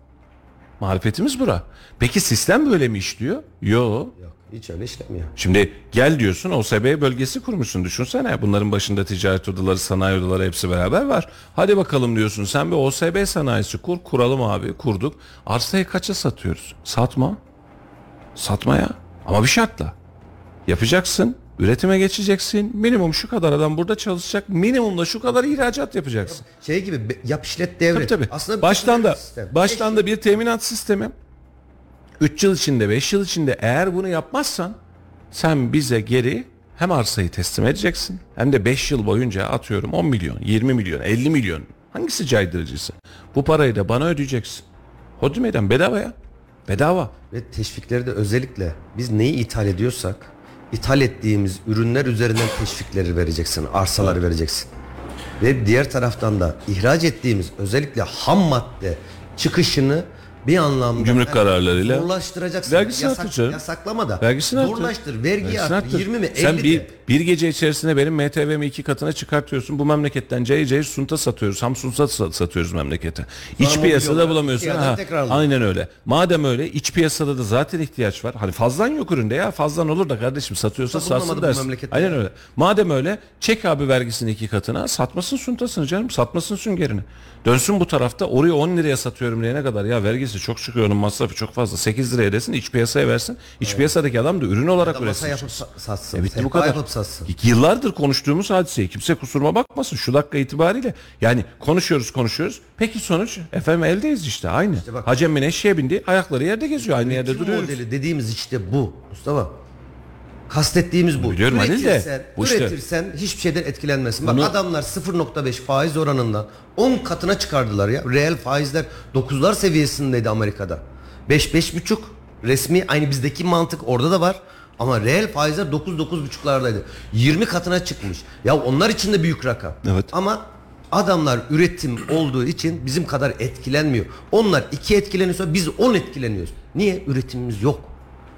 Marifetimiz bura. Peki sistem böyle mi işliyor? Yo. Yok hiç öyle işlemiyor. Şimdi gel diyorsun OSB bölgesi kurmuşsun düşünsene. Bunların başında ticaret odaları, sanayi odaları hepsi beraber var. Hadi bakalım diyorsun sen bir OSB sanayisi kur. Kuralım abi kurduk. Arsayı kaça satıyoruz? Satma. Satma ya. Ama bir şartla. Yapacaksın. Üretime geçeceksin. Minimum şu kadar adam burada çalışacak. Minimum da şu kadar ihracat yapacaksın. Şey gibi yap işlet devret. Tabii tabii. Aslında baştan da sistem. baştan da bir teminat sistemi. 3 yıl içinde 5 yıl içinde eğer bunu yapmazsan sen bize geri hem arsayı teslim edeceksin hem de 5 yıl boyunca atıyorum 10 milyon, 20 milyon, 50 milyon hangisi caydırıcısı? Bu parayı da bana ödeyeceksin. Hodri meydan bedava ya. Bedava. Ve teşvikleri de özellikle biz neyi ithal ediyorsak ithal ettiğimiz ürünler üzerinden teşvikleri vereceksin, arsaları vereceksin. Ve diğer taraftan da ihraç ettiğimiz özellikle ham madde çıkışını bir anlamda Gümrük kararlarıyla zorlaştıracaksın. vergisini artır canım. Yasaklama da. Vergisini artır. Zorlaştır. Vergiyi Vergisini artır. artır. 20 mi 50 Sen bir, de. bir gece içerisinde benim MTV'mi iki katına çıkartıyorsun. Bu memleketten cayır cayır sunta satıyoruz. Ham sunta sa- satıyoruz memlekete. İç Sonra piyasada bulamıyorsun. Ha, aynen öyle. Madem öyle iç piyasada da zaten ihtiyaç var. Hani fazlan yok üründe ya. Fazlan olur da kardeşim satıyorsa satsın dersin. Aynen ya. öyle. Madem öyle çek abi vergisini iki katına. Satmasın suntasını canım. Satmasın süngerini. Dönsün bu tarafta oraya 10 liraya satıyorum diyene kadar ya vergisi çok çıkıyor onun masrafı çok fazla 8 liraya desin iç piyasaya versin. İç piyasadaki adam da ürün olarak Masa üretsin. yapıp sa- satsın. E bitti bu kadar. yapıp satsın. Yıllardır konuştuğumuz hadiseyi kimse kusuruma bakmasın şu dakika itibariyle. Yani konuşuyoruz konuşuyoruz. Peki sonuç efendim eldeyiz işte aynı. bak- Hacem bin eşeğe bindi ayakları yerde geziyor aynı yerde duruyoruz. modeli dediğimiz işte bu Mustafa. Kastettiğimiz bu. Biliyorum Halil de, üretirsen, bu işte- üretirsen hiçbir şeyden etkilenmesin. Bak Bunu- adamlar 0.5 faiz oranından 10 katına çıkardılar ya. Reel faizler 9'lar seviyesindeydi Amerika'da. 5 5.5 resmi aynı bizdeki mantık orada da var. Ama reel faizler 9 9.5'lardaydı. 20 katına çıkmış. Ya onlar için de büyük rakam. Evet. Ama adamlar üretim olduğu için bizim kadar etkilenmiyor. Onlar 2 etkileniyorsa biz 10 etkileniyoruz. Niye? Üretimimiz yok.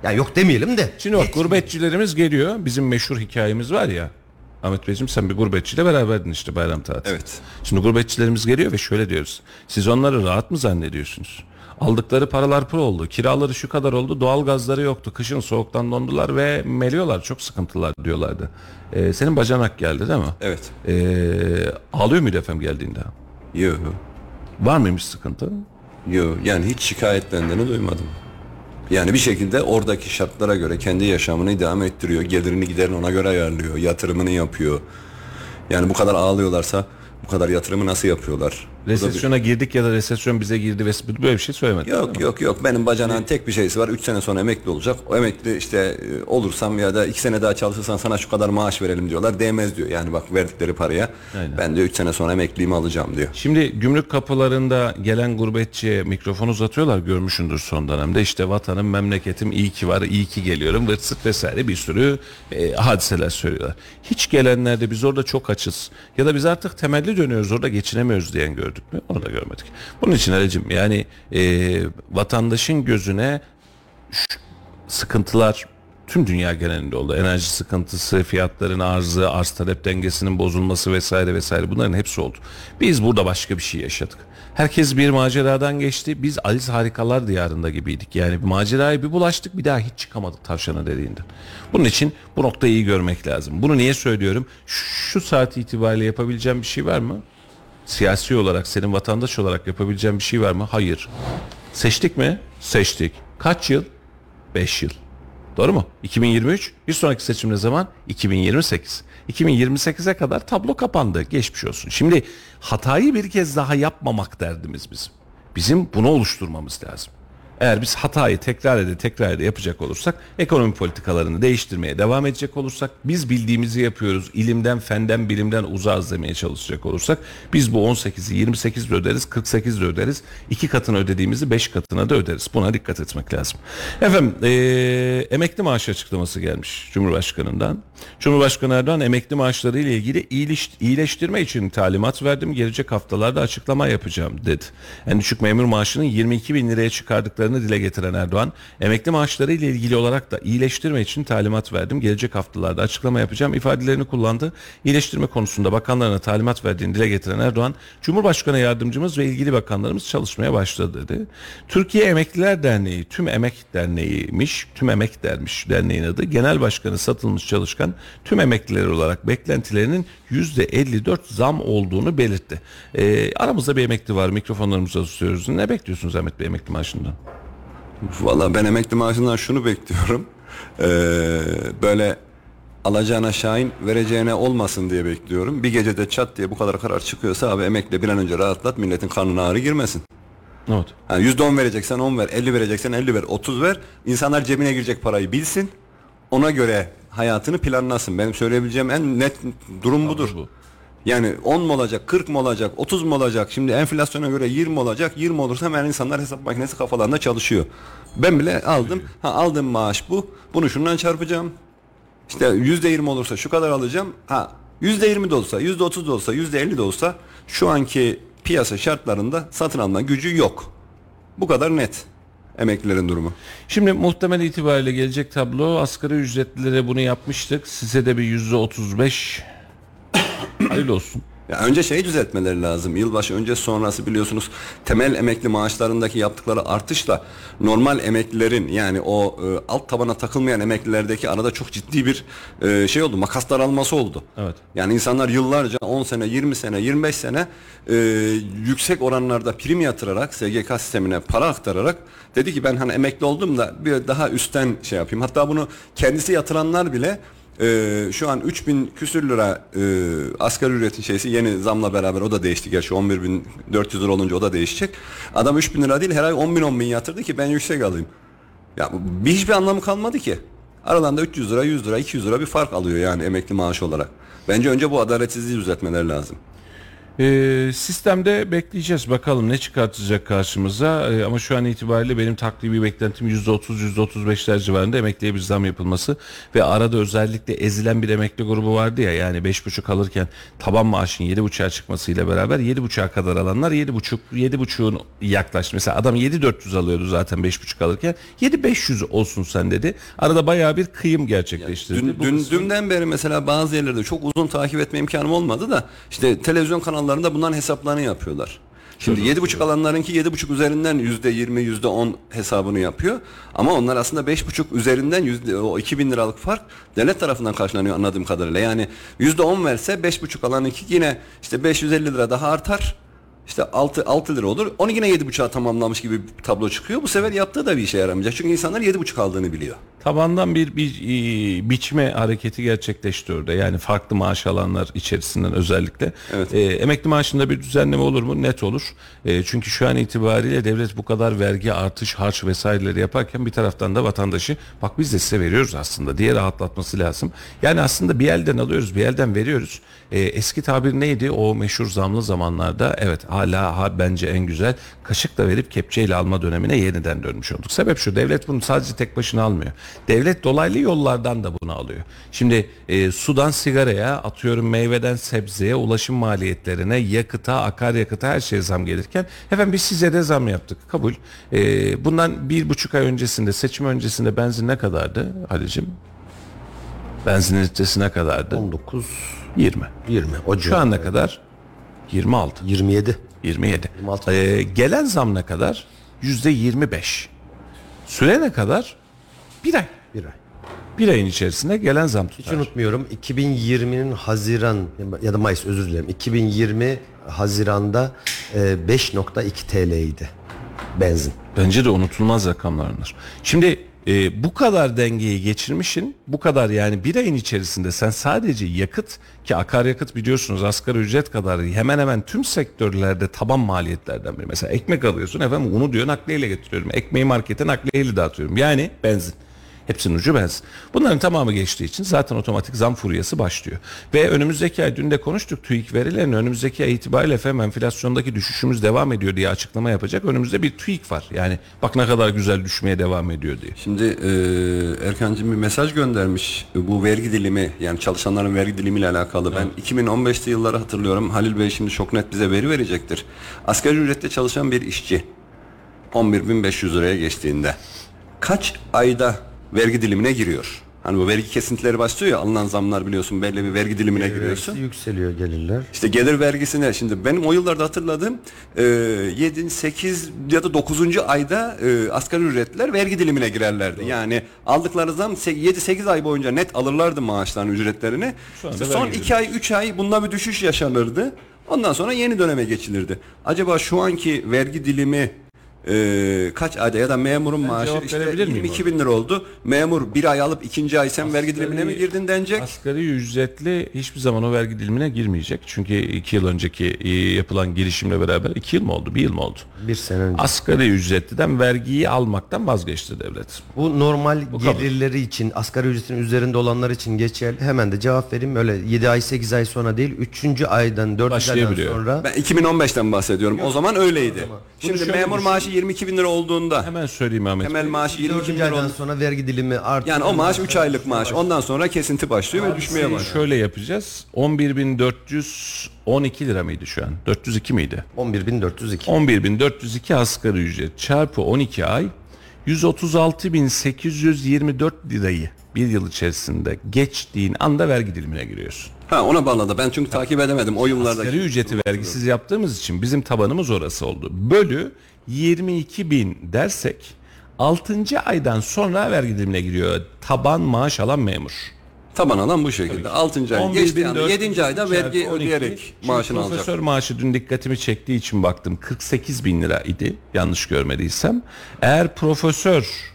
Ya yok demeyelim de. Şimdi bak Etmiyor. gurbetçilerimiz geliyor. Bizim meşhur hikayemiz var ya. Ahmet Beyciğim sen bir gurbetçiyle beraberdin işte bayram tatili. Evet. Şimdi gurbetçilerimiz geliyor ve şöyle diyoruz. Siz onları rahat mı zannediyorsunuz? Aldıkları paralar pır oldu. Kiraları şu kadar oldu. Doğal gazları yoktu. Kışın soğuktan dondular ve meliyorlar. Çok sıkıntılar diyorlardı. Ee, senin bacanak geldi değil mi? Evet. Ee, ağlıyor muydu efendim geldiğinde? Yo. Var mıymış sıkıntı? Yo. Yani hiç şikayetlendiğini duymadım. Yani bir şekilde oradaki şartlara göre kendi yaşamını devam ettiriyor. Gelirini giderini ona göre ayarlıyor. Yatırımını yapıyor. Yani bu kadar ağlıyorlarsa bu kadar yatırımı nasıl yapıyorlar? Resesyona girdik ya da resesyon bize girdi ve böyle bir şey söylemedi. Yok yok yok benim bacanağın tek bir şeysi var 3 sene sonra emekli olacak o emekli işte e, olursam ya da 2 sene daha çalışırsan sana şu kadar maaş verelim diyorlar değmez diyor yani bak verdikleri paraya Aynen. ben de 3 sene sonra emekliliğimi alacağım diyor. Şimdi gümrük kapılarında gelen gurbetçiye mikrofon uzatıyorlar görmüşündür son dönemde. İşte vatanım memleketim iyi ki var iyi ki geliyorum vırt sırt vesaire bir sürü e, hadiseler söylüyorlar. Hiç gelenlerde biz orada çok açız ya da biz artık temelli dönüyoruz orada geçinemiyoruz diyen gördük mü? Onu da görmedik. Bunun için Ali'cim yani e, vatandaşın gözüne sıkıntılar tüm dünya genelinde oldu. Enerji sıkıntısı, fiyatların arzı, arz talep dengesinin bozulması vesaire vesaire bunların hepsi oldu. Biz burada başka bir şey yaşadık. Herkes bir maceradan geçti. Biz Alice Harikalar Diyarında gibiydik. Yani bir maceraya bir bulaştık bir daha hiç çıkamadık tavşana dediğinden. Bunun için bu noktayı iyi görmek lazım. Bunu niye söylüyorum? Şu saat itibariyle yapabileceğim bir şey var mı? Siyasi olarak, senin vatandaş olarak yapabileceğim bir şey var mı? Hayır. Seçtik mi? Seçtik. Kaç yıl? 5 yıl. Doğru mu? 2023. Bir sonraki seçim ne zaman? 2028. 2028'e kadar tablo kapandı. Geçmiş olsun. Şimdi hatayı bir kez daha yapmamak derdimiz bizim. Bizim bunu oluşturmamız lazım. Eğer biz hatayı tekrar ede tekrar ede yapacak olursak ekonomi politikalarını değiştirmeye devam edecek olursak biz bildiğimizi yapıyoruz ilimden fenden bilimden uzağız demeye çalışacak olursak biz bu 18'i 28 de öderiz 48 de öderiz iki katını ödediğimizi 5 katına da öderiz buna dikkat etmek lazım. Efendim eee, emekli maaş açıklaması gelmiş Cumhurbaşkanı'ndan. Cumhurbaşkanı Erdoğan emekli maaşları ile ilgili iyiliş- iyileştirme için talimat verdim. Gelecek haftalarda açıklama yapacağım dedi. En düşük memur maaşının 22 bin liraya çıkardıklarını dile getiren Erdoğan, emekli maaşları ile ilgili olarak da iyileştirme için talimat verdim. Gelecek haftalarda açıklama yapacağım ifadelerini kullandı. İyileştirme konusunda bakanlarına talimat verdiğini dile getiren Erdoğan, Cumhurbaşkanı yardımcımız ve ilgili bakanlarımız çalışmaya başladı dedi. Türkiye Emekliler Derneği, Tüm Emek Derneği'ymiş, Tüm Emek dermiş derneğin adı. Genel Başkanı Satılmış Çalışkan tüm emekliler olarak beklentilerinin %54 zam olduğunu belirtti. Ee, aramızda bir emekli var mikrofonlarımıza tutuyoruz. Ne bekliyorsunuz Ahmet Bey emekli maaşından? Valla ben emekli maaşından şunu bekliyorum Ee, böyle alacağına şahin vereceğine olmasın diye bekliyorum. Bir gecede çat diye bu kadar karar çıkıyorsa abi emekli bir an önce rahatlat milletin karnına ağrı girmesin. Evet. Yani %10 vereceksen 10 ver, 50 vereceksen 50 ver, 30 ver. İnsanlar cebine girecek parayı bilsin. Ona göre hayatını planlasın. Benim söyleyebileceğim en net durum budur. bu. Yani 10 mu olacak, 40 mı olacak, 30 mu olacak? Şimdi enflasyona göre 20 olacak. 20 olursa hemen insanlar hesap makinesi kafalarında çalışıyor. Ben bile aldım. Ha aldığım maaş bu. Bunu şundan çarpacağım. İşte %20 olursa şu kadar alacağım. Ha %20 de olsa, %30 da olsa, %50 de olsa şu anki piyasa şartlarında satın alma gücü yok. Bu kadar net emeklilerin durumu. Şimdi muhtemel itibariyle gelecek tablo asgari ücretlilere bunu yapmıştık. Size de bir yüzde otuz beş hayırlı olsun. Ya önce şeyi düzeltmeleri lazım. Yılbaşı önce sonrası biliyorsunuz temel emekli maaşlarındaki yaptıkları artışla normal emeklilerin yani o e, alt tabana takılmayan emeklilerdeki arada çok ciddi bir e, şey oldu. Makas daralması oldu. Evet. Yani insanlar yıllarca 10 sene, 20 sene, 25 sene e, yüksek oranlarda prim yatırarak SGK sistemine para aktararak dedi ki ben hani emekli oldum da bir daha üstten şey yapayım. Hatta bunu kendisi yatıranlar bile ee, şu an 3000 küsür lira e, asgari ücretin şeysi yeni zamla beraber o da değişti. Gerçi 11.400 lira olunca o da değişecek. Adam 3000 lira değil her ay 10 bin 10 bin yatırdı ki ben yüksek alayım. Ya bir hiçbir anlamı kalmadı ki. Aralarında 300 lira, 100 lira, 200 lira bir fark alıyor yani emekli maaşı olarak. Bence önce bu adaletsizliği düzeltmeleri lazım. Ee, sistemde bekleyeceğiz bakalım ne çıkartacak karşımıza Ee, ama şu an itibariyle benim takribi beklentim %30 %35'ler civarında emekliye bir zam yapılması ve arada özellikle ezilen bir emekli grubu vardı ya yani 5,5 alırken taban maaşın 7,5'a çıkmasıyla beraber 7,5'a kadar alanlar 7,5 7,5'un yaklaştı. Mesela adam 7,400 alıyordu zaten 5,5 alırken 7,500 olsun sen dedi. Arada bayağı bir kıyım gerçekleştirdi. Dün, Bu dün, kısmı- dünden beri mesela bazı yerlerde çok uzun takip etme imkanım olmadı da işte televizyon kanallarında bunların hesaplarını yapıyorlar. Şimdi yedi buçuk alanlarınki yedi buçuk üzerinden yüzde yirmi yüzde on hesabını yapıyor. Ama onlar aslında beş buçuk üzerinden yüzde o iki bin liralık fark devlet tarafından karşılanıyor anladığım kadarıyla. Yani yüzde on verse beş buçuk alanınki yine işte 550 lira daha artar. İşte 6, 6 lira olur. Onu yine 7,5'a tamamlamış gibi bir tablo çıkıyor. Bu sefer yaptığı da bir işe yaramayacak. Çünkü insanlar 7,5 aldığını biliyor. Tabandan bir, bir e, biçme hareketi gerçekleşti orada. Yani farklı maaş alanlar içerisinden özellikle. Evet. E, emekli maaşında bir düzenleme olur mu? Net olur. E, çünkü şu an itibariyle devlet bu kadar vergi artış, harç vesaireleri yaparken bir taraftan da vatandaşı bak biz de size veriyoruz aslında diye rahatlatması lazım. Yani aslında bir elden alıyoruz, bir elden veriyoruz. E, eski tabir neydi? O meşhur zamlı zamanlarda evet hala ha, bence en güzel kaşıkla verip kepçeyle alma dönemine yeniden dönmüş olduk. Sebep şu devlet bunu sadece tek başına almıyor. Devlet dolaylı yollardan da bunu alıyor. Şimdi e, sudan sigaraya atıyorum meyveden sebzeye ulaşım maliyetlerine yakıta akaryakıta her şeye zam gelirken efendim biz size de zam yaptık kabul. E, bundan bir buçuk ay öncesinde seçim öncesinde benzin ne kadardı Halicim? Benzin litresi ne kadardı? 19 20. 20 o Şu an ne kadar? 26. 27. 27. 26. Ee, gelen zam ne kadar? Yüzde 25. Süre ne kadar? Bir ay. Bir ay. Bir ayın içerisinde gelen zam Hiç tutar. unutmuyorum 2020'nin Haziran ya da Mayıs özür dilerim 2020 Haziran'da e, 5.2 TL'ydi benzin. Bence de unutulmaz rakamlardır. Şimdi e, bu kadar dengeyi geçirmişin bu kadar yani bir ayın içerisinde sen sadece yakıt ki akaryakıt biliyorsunuz asgari ücret kadar hemen hemen tüm sektörlerde taban maliyetlerden biri. Mesela ekmek alıyorsun efendim unu diyor nakliyeyle getiriyorum. Ekmeği markete nakliyeyle dağıtıyorum. Yani benzin. Hepsinin ucu benzin. Bunların tamamı geçtiği için zaten otomatik zam furyası başlıyor. Ve önümüzdeki ay dün de konuştuk TÜİK verilerini önümüzdeki ay itibariyle efendim enflasyondaki düşüşümüz devam ediyor diye açıklama yapacak. Önümüzde bir TÜİK var. Yani bak ne kadar güzel düşmeye devam ediyor diye. Şimdi e, Erkan'cığım bir mesaj göndermiş. Bu vergi dilimi yani çalışanların vergi dilimiyle alakalı. Ben 2015'te yılları hatırlıyorum. Halil Bey şimdi çok net bize veri verecektir. Asgari ücretle çalışan bir işçi 11.500 liraya geçtiğinde kaç ayda vergi dilimine giriyor? Hani bu vergi kesintileri başlıyor ya alınan zamlar biliyorsun belli bir vergi dilimine giriyorsun. Yükseliyor gelirler. İşte gelir vergisine şimdi benim o yıllarda hatırladığım e, 7, 8 ya da 9. ayda e, asgari ücretliler vergi dilimine girerlerdi. Yani aldıkları zam 7-8 ay boyunca net alırlardı maaşlarını ücretlerini. Şu İşte son vergi 2 ay 3 ay bunda bir düşüş yaşanırdı. Ondan sonra yeni döneme geçilirdi. Acaba şu anki vergi dilimi e, kaç ayda ya da memurun maaşı cevap işte verebilir miyim 22 bin lira oldu. Memur bir ay alıp ikinci ay sen vergi dilimine mi girdin denecek? Asgari ücretli hiçbir zaman o vergi dilimine girmeyecek. Çünkü iki yıl önceki e, yapılan girişimle beraber iki yıl mı oldu? Bir yıl mı oldu? Bir sene önce. Asgari ücretliden vergiyi almaktan vazgeçti devlet. Bu normal kadar. gelirleri için asgari ücretin üzerinde olanlar için geçerli. Hemen de cevap vereyim. Öyle 7 ay 8 ay sonra değil 3. aydan 4. aydan sonra Ben 2015'ten bahsediyorum. O zaman öyleydi. Şimdi şöyle memur düşün. maaşı 22 bin lira olduğunda Hemen söyleyeyim Ahmet. temel maaşı 22 bin 4. lira aydan oldu. sonra vergi dilimi artıyor. Yani o maaş 3 aylık maaş. Ondan sonra kesinti başlıyor ve düşmeye başlıyor. Şöyle yapacağız. 11.412 lira mıydı şu an? 402 miydi? 11.402. 11.402 asgari ücret çarpı 12 ay 136.824 lirayı bir yıl içerisinde geçtiğin anda vergi dilimine giriyorsun. Ha ona bağladı. Ben çünkü takip edemedim o yıllarda. Asgari ücreti vergisiz yaptığımız için bizim tabanımız orası oldu. Bölü 22 bin dersek 6. aydan sonra vergi dilimine giriyor taban maaş alan memur. Taban alan bu şekilde. 6. ay geçti anda 7. ayda vergi çarpı 12. ödeyerek maaşını alacak. Profesör maaşı dün dikkatimi çektiği için baktım 48 bin lira idi yanlış görmediysem. Eğer profesör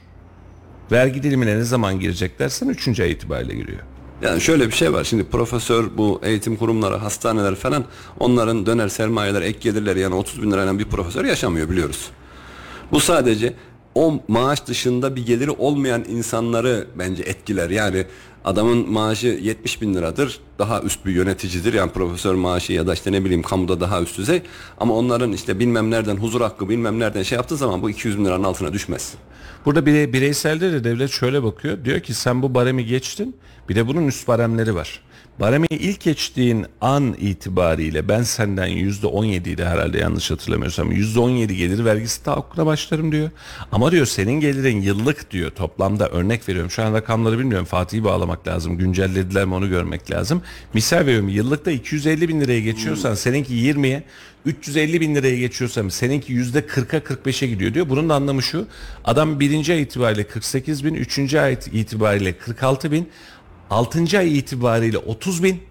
vergi dilimine ne zaman girecek dersen 3. ay itibariyle giriyor. Yani şöyle bir şey var. Şimdi profesör bu eğitim kurumları, hastaneler falan onların döner sermayeler, ek gelirleri yani 30 bin lirayla bir profesör yaşamıyor biliyoruz. Bu sadece o maaş dışında bir geliri olmayan insanları bence etkiler. Yani adamın maaşı 70 bin liradır. Daha üst bir yöneticidir. Yani profesör maaşı ya da işte ne bileyim kamuda daha üst düzey. Ama onların işte bilmem nereden huzur hakkı bilmem nereden şey yaptığı zaman bu 200 bin liranın altına düşmez. Burada birey, bireyselde de devlet şöyle bakıyor. Diyor ki sen bu baremi geçtin. Bir de bunun üst baremleri var. Baremi ilk geçtiğin an itibariyle ben senden yüzde on yediydi herhalde yanlış hatırlamıyorsam yüzde on yedi gelir vergisi tahakkuna başlarım diyor. Ama diyor senin gelirin yıllık diyor toplamda örnek veriyorum şu an rakamları bilmiyorum Fatih'i bağlamak lazım güncellediler mi onu görmek lazım. Misal veriyorum yıllıkta 250 bin liraya geçiyorsan seninki 20'ye 350 bin liraya geçiyorsam seninki yüzde 40'a 45'e gidiyor diyor. Bunun da anlamı şu adam birinci ay itibariyle 48 bin, üçüncü ay itibariyle 46 bin, 6. ay itibariyle 30 bin,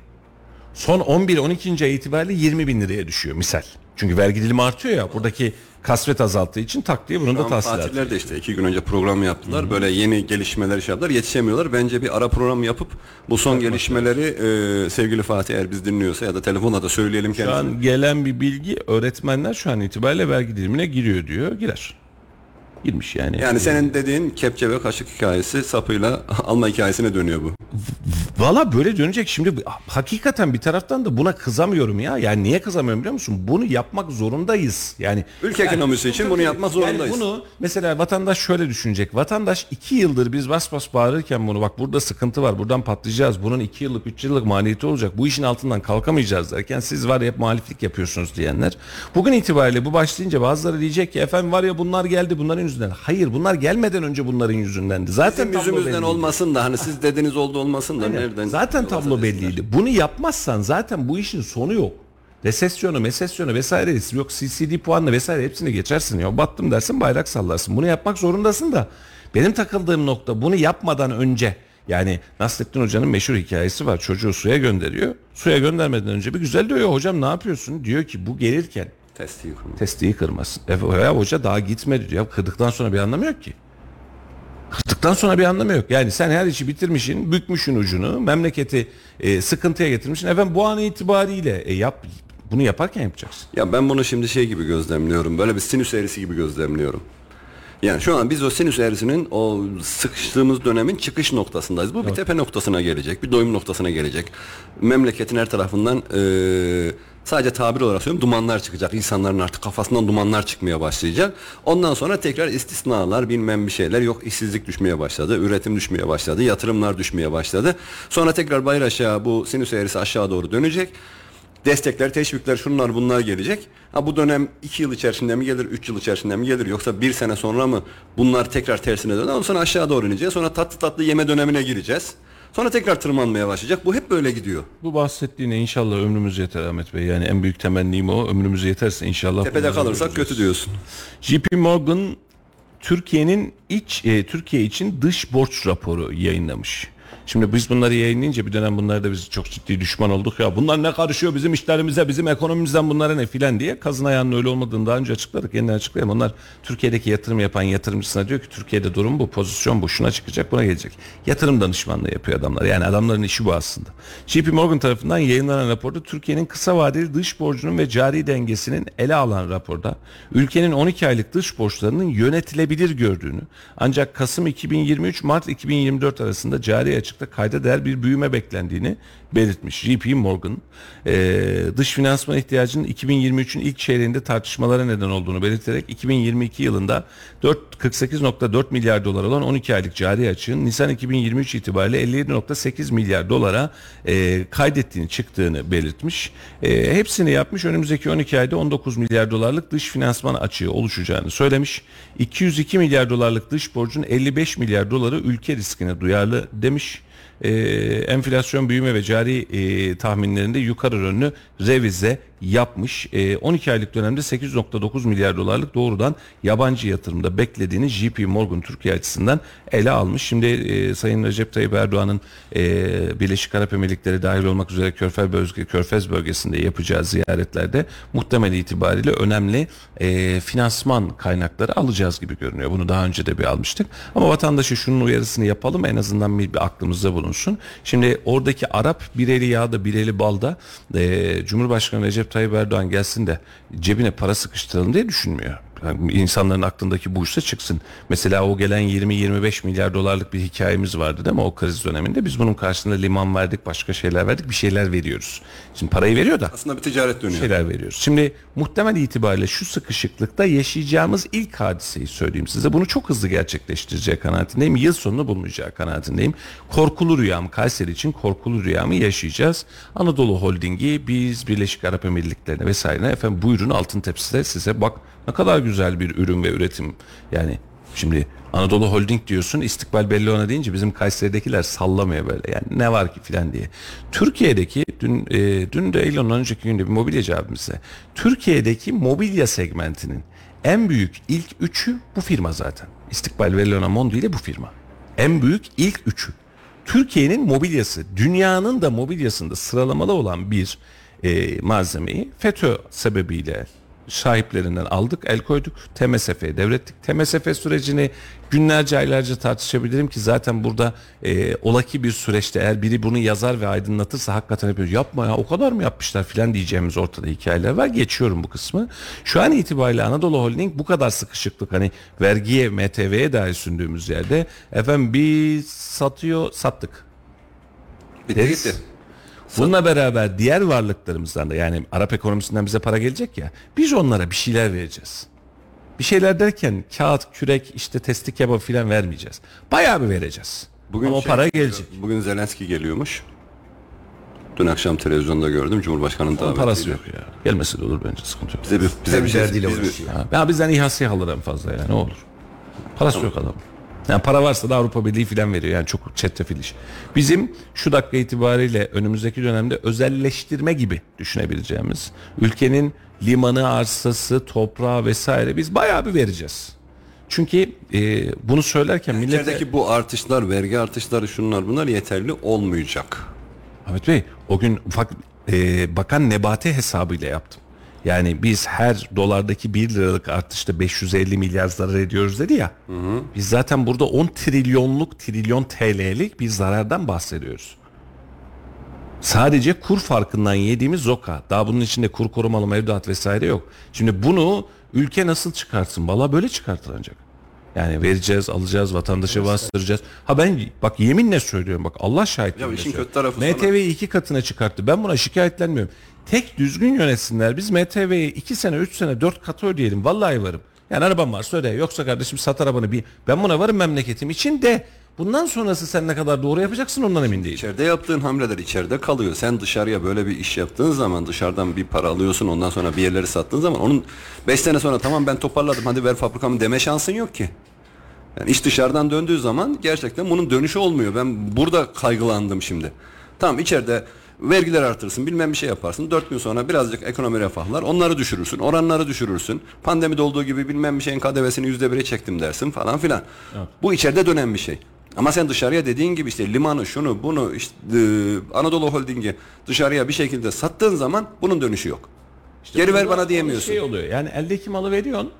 son 11-12. ay itibariyle 20 bin liraya düşüyor misal. Çünkü vergi dilimi artıyor ya buradaki kasvet azalttığı için tak diye bunun Şu da an tahsilatı. Fatihler de işte iki gün önce program yaptılar. Böyle yeni gelişmeler şey yaptılar. Yetişemiyorlar. Bence bir ara program yapıp bu son gelişmeleri e, sevgili Fatih eğer biz dinliyorsa ya da telefonla da söyleyelim Şu kendisine. an gelen bir bilgi öğretmenler şu an itibariyle vergi dilimine giriyor diyor. Girer. Girmiş yani. Yani senin dediğin kepçe ve kaşık hikayesi sapıyla alma hikayesine dönüyor bu. Valla böyle dönecek. Şimdi hakikaten bir taraftan da buna kızamıyorum ya. Yani niye kızamıyorum biliyor musun? Bunu yapmak zorundayız. Yani Ülke ekonomisi için bunu yapmak zorundayız. Yani bunu mesela vatandaş şöyle düşünecek. Vatandaş iki yıldır biz bas bas bağırırken bunu bak burada sıkıntı var. Buradan patlayacağız. Bunun iki yıllık, üç yıllık maliyeti olacak. Bu işin altından kalkamayacağız derken siz var ya hep muhaliflik yapıyorsunuz diyenler. Bugün itibariyle bu başlayınca bazıları diyecek ki efendim var ya bunlar geldi bunların yüzünden. Hayır bunlar gelmeden önce bunların yüzündendi. Zaten Bizim yüzümüzden belliydi. olmasın da hani siz dediniz oldu olmasın da nereden? Zaten tablo belliydi. Bunu yapmazsan zaten bu işin sonu yok. Resesyonu, mesesyonu vesaire yok CCD puanla vesaire hepsini geçersin ya. Battım dersin bayrak sallarsın. Bunu yapmak zorundasın da benim takıldığım nokta bunu yapmadan önce yani Nasrettin Hoca'nın meşhur hikayesi var. Çocuğu suya gönderiyor. Suya göndermeden önce bir güzel diyor hocam ne yapıyorsun? Diyor ki bu gelirken Testi yıkılma. testiyi kırmasın. E, ya hoca daha gitmedi diyor. Kırdıktan sonra bir anlamı yok ki. Kırdıktan sonra bir anlamı yok. Yani sen her işi bitirmişsin, bükmüşsün ucunu, memleketi e, sıkıntıya getirmişsin. Efendim bu an itibariyle e, yap bunu yaparken yapacaksın. Ya ben bunu şimdi şey gibi gözlemliyorum. Böyle bir sinüs eğrisi gibi gözlemliyorum. Yani şu an biz o sinüs eğrisinin o sıkıştığımız dönemin çıkış noktasındayız. Bu bir tepe noktasına gelecek, bir doyum noktasına gelecek. Memleketin her tarafından eee, sadece tabir olarak söylüyorum dumanlar çıkacak. İnsanların artık kafasından dumanlar çıkmaya başlayacak. Ondan sonra tekrar istisnalar bilmem bir şeyler yok işsizlik düşmeye başladı, üretim düşmeye başladı, yatırımlar düşmeye başladı. Sonra tekrar bayır aşağı bu sinüs eğrisi aşağı doğru dönecek destekler, teşvikler, şunlar bunlar gelecek. Ha bu dönem 2 yıl içerisinde mi gelir, 3 yıl içerisinde mi gelir yoksa bir sene sonra mı bunlar tekrar tersine döner. Ondan sonra aşağı doğru ineceğiz. Sonra tatlı tatlı yeme dönemine gireceğiz. Sonra tekrar tırmanmaya başlayacak. Bu hep böyle gidiyor. Bu bahsettiğine inşallah ömrümüz yeter Ahmet Bey. Yani en büyük temennim o. Ömrümüz yeterse inşallah. Tepede kalırsak göreceğiz. kötü diyorsun. JP Morgan Türkiye'nin iç e, Türkiye için dış borç raporu yayınlamış. Şimdi biz bunları yayınlayınca bir dönem bunları da biz çok ciddi düşman olduk ya. Bunlar ne karışıyor bizim işlerimize, bizim ekonomimizden bunlara ne filan diye. Kazın ayağının öyle olmadığını daha önce açıkladık. Yeniden açıklayalım. Onlar Türkiye'deki yatırım yapan yatırımcısına diyor ki Türkiye'de durum bu, pozisyon bu, şuna çıkacak, buna gelecek. Yatırım danışmanlığı yapıyor adamlar. Yani adamların işi bu aslında. JP Morgan tarafından yayınlanan raporda Türkiye'nin kısa vadeli dış borcunun ve cari dengesinin ele alan raporda ülkenin 12 aylık dış borçlarının yönetilebilir gördüğünü ancak Kasım 2023 Mart 2024 arasında cari açıkta kayda değer bir büyüme beklendiğini belirtmiş. JP Morgan e, dış finansman ihtiyacının 2023'ün ilk çeyreğinde tartışmalara neden olduğunu belirterek 2022 yılında 4 48.4 milyar dolar olan 12 aylık cari açığın Nisan 2023 itibariyle 57.8 milyar dolara e, kaydettiğini çıktığını belirtmiş. E, hepsini yapmış. Önümüzdeki 12 ayda 19 milyar dolarlık dış finansman açığı oluşacağını söylemiş. 202 milyar dolarlık dış borcun 55 milyar doları ülke riskine duyarlı demiş e, enflasyon büyüme ve cari e, tahminlerinde yukarı yönlü revize yapmış. E, 12 aylık dönemde 8.9 milyar dolarlık doğrudan yabancı yatırımda beklediğini JP Morgan Türkiye açısından ele almış. Şimdi e, Sayın Recep Tayyip Erdoğan'ın e, Birleşik Arap Emirlikleri dahil olmak üzere Körfez, bölge, Körfez bölgesinde yapacağı ziyaretlerde muhtemel itibariyle önemli e, finansman kaynakları alacağız gibi görünüyor. Bunu daha önce de bir almıştık. Ama vatandaşı şunun uyarısını yapalım en azından bir, bir aklımızda bulunsun. Şimdi oradaki Arap bir eli yağda bir eli balda e, Cumhurbaşkanı Recep Tayyip Erdoğan gelsin de cebine para sıkıştıralım diye düşünmüyor. Yani insanların aklındaki buysa çıksın. Mesela o gelen 20-25 milyar dolarlık bir hikayemiz vardı değil mi o kriz döneminde? Biz bunun karşılığında liman verdik, başka şeyler verdik, bir şeyler veriyoruz. Şimdi parayı veriyor da Aslında bir ticaret dönüyor. şeyler veriyoruz. Şimdi muhtemel itibariyle şu sıkışıklıkta yaşayacağımız ilk hadiseyi söyleyeyim size. Bunu çok hızlı gerçekleştireceği kanaatindeyim. Yıl sonunu bulmayacağı kanaatindeyim. Korkulu rüyam Kayseri için korkulu rüyamı yaşayacağız. Anadolu Holding'i biz Birleşik Arap Emirlikleri'ne vesaire efendim buyurun altın tepside size bak ne kadar güzel bir ürün ve üretim yani Şimdi Anadolu Holding diyorsun istikbal belli ona deyince bizim Kayseri'dekiler sallamıyor böyle yani ne var ki filan diye. Türkiye'deki dün e, dün de değil ondan önceki günde bir mobilyacı abimize Türkiye'deki mobilya segmentinin en büyük ilk üçü bu firma zaten. İstikbal Bellona Mondi ile bu firma. En büyük ilk üçü. Türkiye'nin mobilyası, dünyanın da mobilyasında sıralamalı olan bir e, malzemeyi FETÖ sebebiyle sahiplerinden aldık, el koyduk, TMSF'ye devrettik. TMSF sürecini günlerce, aylarca tartışabilirim ki zaten burada e, olaki bir süreçte eğer biri bunu yazar ve aydınlatırsa hakikaten yapıyor. Yapma ya o kadar mı yapmışlar filan diyeceğimiz ortada hikayeler var. Geçiyorum bu kısmı. Şu an itibariyle Anadolu Holding bu kadar sıkışıklık hani vergiye, MTV'ye dair sündüğümüz yerde efendim biz satıyor, sattık. Bitti gitti. Bununla beraber diğer varlıklarımızdan da yani Arap ekonomisinden bize para gelecek ya biz onlara bir şeyler vereceğiz. Bir şeyler derken kağıt, kürek, işte testi kebap filan vermeyeceğiz. Bayağı bir vereceğiz. Bugün Ama o şey para gelecek. Bugün Zelenski geliyormuş. Dün akşam televizyonda gördüm Cumhurbaşkanı'nın davetiyle. parası yok ya. Gelmesi de olur bence sıkıntı yok. Bize bir, bize bir şey, derdiyle biz bir- uğraşıyor. Ha, ben bizden İHA'sı alır en fazla ya ne olur. Parası yok adam. Yani para varsa da Avrupa Birliği filan veriyor. Yani çok çetrefil iş. Bizim şu dakika itibariyle önümüzdeki dönemde özelleştirme gibi düşünebileceğimiz ülkenin limanı, arsası, toprağı vesaire biz bayağı bir vereceğiz. Çünkü e, bunu söylerken millete... İçerideki bu artışlar, vergi artışları şunlar bunlar yeterli olmayacak. Ahmet Bey o gün ufak e, bakan Nebati hesabıyla yaptım. Yani biz her dolardaki 1 liralık artışta 550 milyar zarar ediyoruz dedi ya. Biz zaten burada 10 trilyonluk trilyon TL'lik bir zarardan bahsediyoruz. Sadece kur farkından yediğimiz zoka. Daha bunun içinde kur korumalı mevduat vesaire yok. Şimdi bunu ülke nasıl çıkartsın? Valla böyle çıkartır ancak. Yani vereceğiz, alacağız, vatandaşa bastıracağız. Ha ben bak yeminle söylüyorum bak Allah şahit. Ya işin kötü tarafı sana- MTV'yi iki katına çıkarttı. Ben buna şikayetlenmiyorum. Tek düzgün yönetsinler. Biz MTV'yi iki sene, üç sene, dört katı ödeyelim. Vallahi varım. Yani arabam varsa öde. Yoksa kardeşim sat arabanı bir. Ben buna varım memleketim için de. Bundan sonrası sen ne kadar doğru yapacaksın ondan emin değilim. İçeride yaptığın hamleler içeride kalıyor. Sen dışarıya böyle bir iş yaptığın zaman dışarıdan bir para alıyorsun ondan sonra bir yerleri sattığın zaman onun 5 sene sonra tamam ben toparladım hadi ver fabrikamı deme şansın yok ki. Yani iş dışarıdan döndüğü zaman gerçekten bunun dönüşü olmuyor. Ben burada kaygılandım şimdi. Tamam içeride vergiler artırsın bilmem bir şey yaparsın. Dört gün sonra birazcık ekonomi refahlar onları düşürürsün. Oranları düşürürsün. Pandemide olduğu gibi bilmem bir şeyin KDV'sini yüzde bire çektim dersin falan filan. Bu içeride dönen bir şey. Ama sen dışarıya dediğin gibi işte limanı şunu bunu işte e, Anadolu Holding'i dışarıya bir şekilde sattığın zaman bunun dönüşü yok. Geri ver bana diyemiyorsun. Şey oluyor. Yani eldeki malı veriyorsun.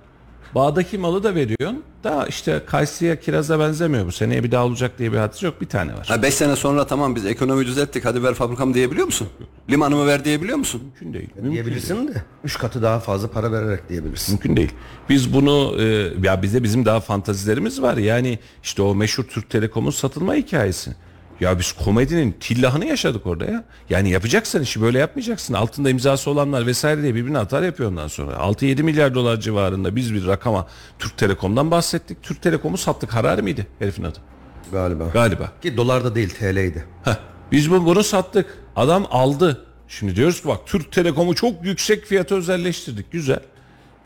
Bağdaki malı da veriyorsun. Da işte Kayseri'ye kiraza benzemiyor bu. Seneye bir daha olacak diye bir hadis yok. Bir tane var. Ha 5 sene sonra tamam biz ekonomi düzelttik hadi ver fabrikamı diyebiliyor musun? Limanımı ver diyebiliyor musun? Mümkün değil. Mümkün Diyebilirsin de. Üç katı daha fazla para vererek diyebilirsin. Mümkün değil. Biz bunu e, ya bize bizim daha fantazilerimiz var. Yani işte o meşhur Türk Telekom'un satılma hikayesi. Ya biz komedinin tillahını yaşadık orada ya. Yani yapacaksan işi böyle yapmayacaksın. Altında imzası olanlar vesaire diye birbirine atar yapıyor ondan sonra. 6-7 milyar dolar civarında biz bir rakama Türk Telekom'dan bahsettik. Türk Telekom'u sattık. Harari miydi herifin adı? Galiba. Galiba. Ki dolarda değil TL'ydi. Heh, biz bu, bunu sattık. Adam aldı. Şimdi diyoruz ki bak Türk Telekom'u çok yüksek fiyata özelleştirdik. Güzel.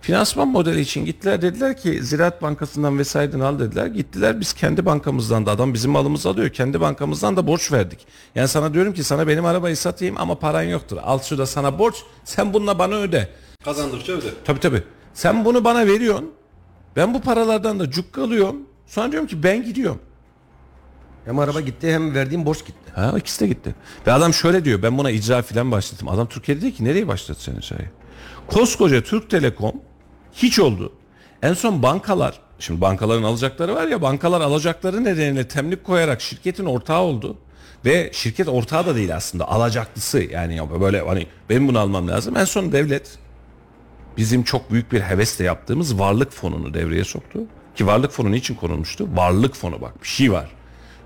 Finansman modeli için gittiler dediler ki Ziraat Bankası'ndan vesaireden al dediler. Gittiler biz kendi bankamızdan da adam bizim malımızı alıyor. Kendi bankamızdan da borç verdik. Yani sana diyorum ki sana benim arabayı satayım ama paran yoktur. Al şurada sana borç sen bununla bana öde. Kazandıkça öde. Tabii tabii. Sen bunu bana veriyorsun. Ben bu paralardan da cukka alıyorum. Sonra diyorum ki ben gidiyorum. Hem araba gitti hem verdiğim borç gitti. Ha ikisi de gitti. Ve adam şöyle diyor ben buna icra filan başlattım. Adam Türkiye'de değil ki nereye başlatacaksın icrayı? Koskoca Türk Telekom hiç oldu. En son bankalar şimdi bankaların alacakları var ya bankalar alacakları nedeniyle temlik koyarak şirketin ortağı oldu. ve şirket ortağı da değil aslında alacaklısı yani ya böyle hani benim bunu almam lazım. En son devlet bizim çok büyük bir hevesle yaptığımız varlık fonunu devreye soktu. Ki varlık fonu niçin konulmuştu? Varlık fonu bak bir şey var.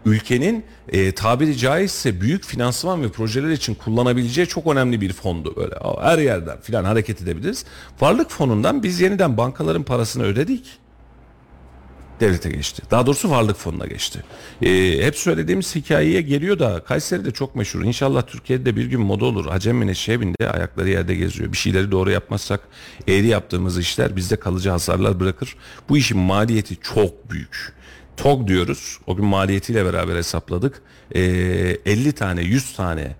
Ülkenin e, tabiri caizse büyük finansman ve projeler için kullanabileceği çok önemli bir fondu böyle. Her yerden filan hareket edebiliriz. Varlık fonundan biz yeniden bankaların parasını ödedik devlete geçti. Daha doğrusu varlık fonuna geçti. Ee, hep söylediğimiz hikayeye geliyor da Kayseri de çok meşhur. İnşallah Türkiye'de bir gün moda olur. Hacem Meneşe'ye bindi ayakları yerde geziyor. Bir şeyleri doğru yapmazsak eğri yaptığımız işler bizde kalıcı hasarlar bırakır. Bu işin maliyeti çok büyük. TOG diyoruz. O gün maliyetiyle beraber hesapladık. Ee, 50 tane 100 tane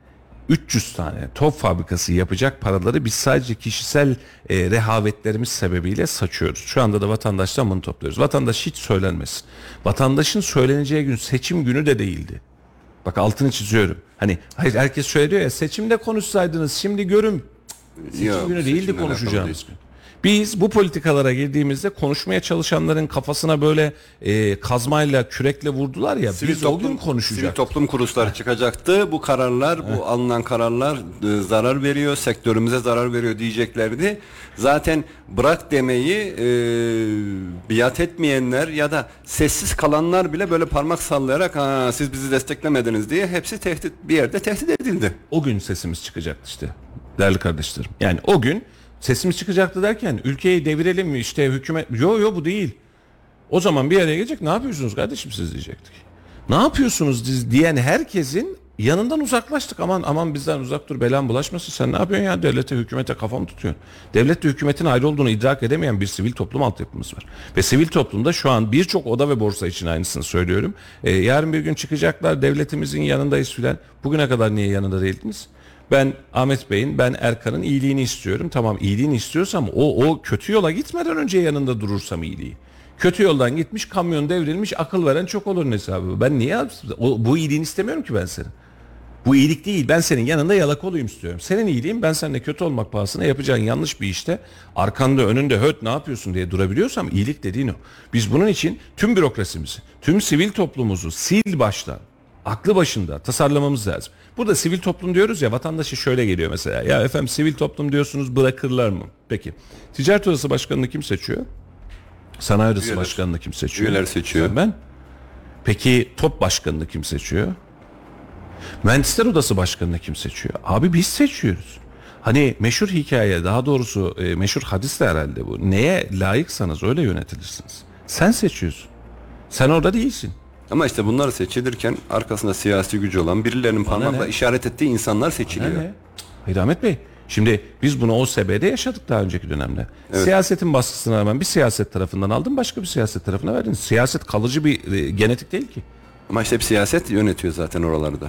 300 tane top fabrikası yapacak paraları biz sadece kişisel e, rehavetlerimiz sebebiyle saçıyoruz. Şu anda da vatandaştan bunu topluyoruz. Vatandaş hiç söylenmesin. Vatandaşın söyleneceği gün seçim günü de değildi. Bak altını çiziyorum. Hani hayır herkes söylüyor ya seçimde konuşsaydınız şimdi görün. Seçim Yok, günü değildi konuşacağımız gün. Biz bu politikalara girdiğimizde konuşmaya çalışanların kafasına böyle e, kazmayla kürekle vurdular ya biz o gün konuşacaktık. Sivil toplum kuruluşları çıkacaktı. Bu kararlar, bu alınan kararlar e, zarar veriyor, sektörümüze zarar veriyor diyeceklerdi. Zaten bırak demeyi e, biat etmeyenler ya da sessiz kalanlar bile böyle parmak sallayarak ha, siz bizi desteklemediniz diye hepsi tehdit bir yerde tehdit edildi. o gün sesimiz çıkacaktı işte değerli kardeşlerim. Yani o gün sesimiz çıkacaktı derken ülkeyi devirelim mi işte hükümet yo yo bu değil. O zaman bir araya gelecek ne yapıyorsunuz kardeşim siz diyecektik. Ne yapıyorsunuz diz- diyen herkesin yanından uzaklaştık. Aman aman bizden uzak dur belan bulaşmasın. Sen ne yapıyorsun ya devlete hükümete kafamı tutuyorsun. Devletle hükümetin ayrı olduğunu idrak edemeyen bir sivil toplum altyapımız var. Ve sivil toplumda şu an birçok oda ve borsa için aynısını söylüyorum. Ee, yarın bir gün çıkacaklar devletimizin yanındayız filan. Bugüne kadar niye yanında değildiniz? Ben Ahmet Bey'in, ben Erkan'ın iyiliğini istiyorum. Tamam iyiliğini istiyorsam o, o kötü yola gitmeden önce yanında durursam iyiliği. Kötü yoldan gitmiş, kamyon devrilmiş, akıl veren çok olur hesabı. Ben niye o, bu iyiliğini istemiyorum ki ben senin. Bu iyilik değil. Ben senin yanında yalak olayım istiyorum. Senin iyiliğin ben seninle kötü olmak pahasına yapacağın yanlış bir işte arkanda önünde höt ne yapıyorsun diye durabiliyorsam iyilik dediğin o. Biz bunun için tüm bürokrasimizi, tüm sivil toplumumuzu sil baştan aklı başında tasarlamamız lazım. Burada sivil toplum diyoruz ya vatandaşı şöyle geliyor mesela. Ya efendim sivil toplum diyorsunuz bırakırlar mı? Peki. Ticaret Odası Başkanı'nı kim seçiyor? Sanayi Odası Üyeler. Başkanı'nı kim seçiyor? Üyeler seçiyor. Sen ben. Peki top başkanını kim seçiyor? Mühendisler Odası Başkanı'nı kim seçiyor? Abi biz seçiyoruz. Hani meşhur hikaye daha doğrusu e, meşhur hadis de herhalde bu. Neye layıksanız öyle yönetilirsiniz. Sen seçiyorsun. Sen orada değilsin. Ama işte bunlar seçilirken arkasında siyasi gücü olan birilerinin parmakla ne? işaret ettiği insanlar seçiliyor. Ne? Hayır Ahmet Bey. Şimdi biz bunu OSB'de yaşadık daha önceki dönemde. Siyasetin baskısına rağmen bir siyaset tarafından aldın başka bir siyaset tarafına verdin. Siyaset kalıcı bir e, genetik değil ki. Ama işte hep siyaset yönetiyor zaten oralarda.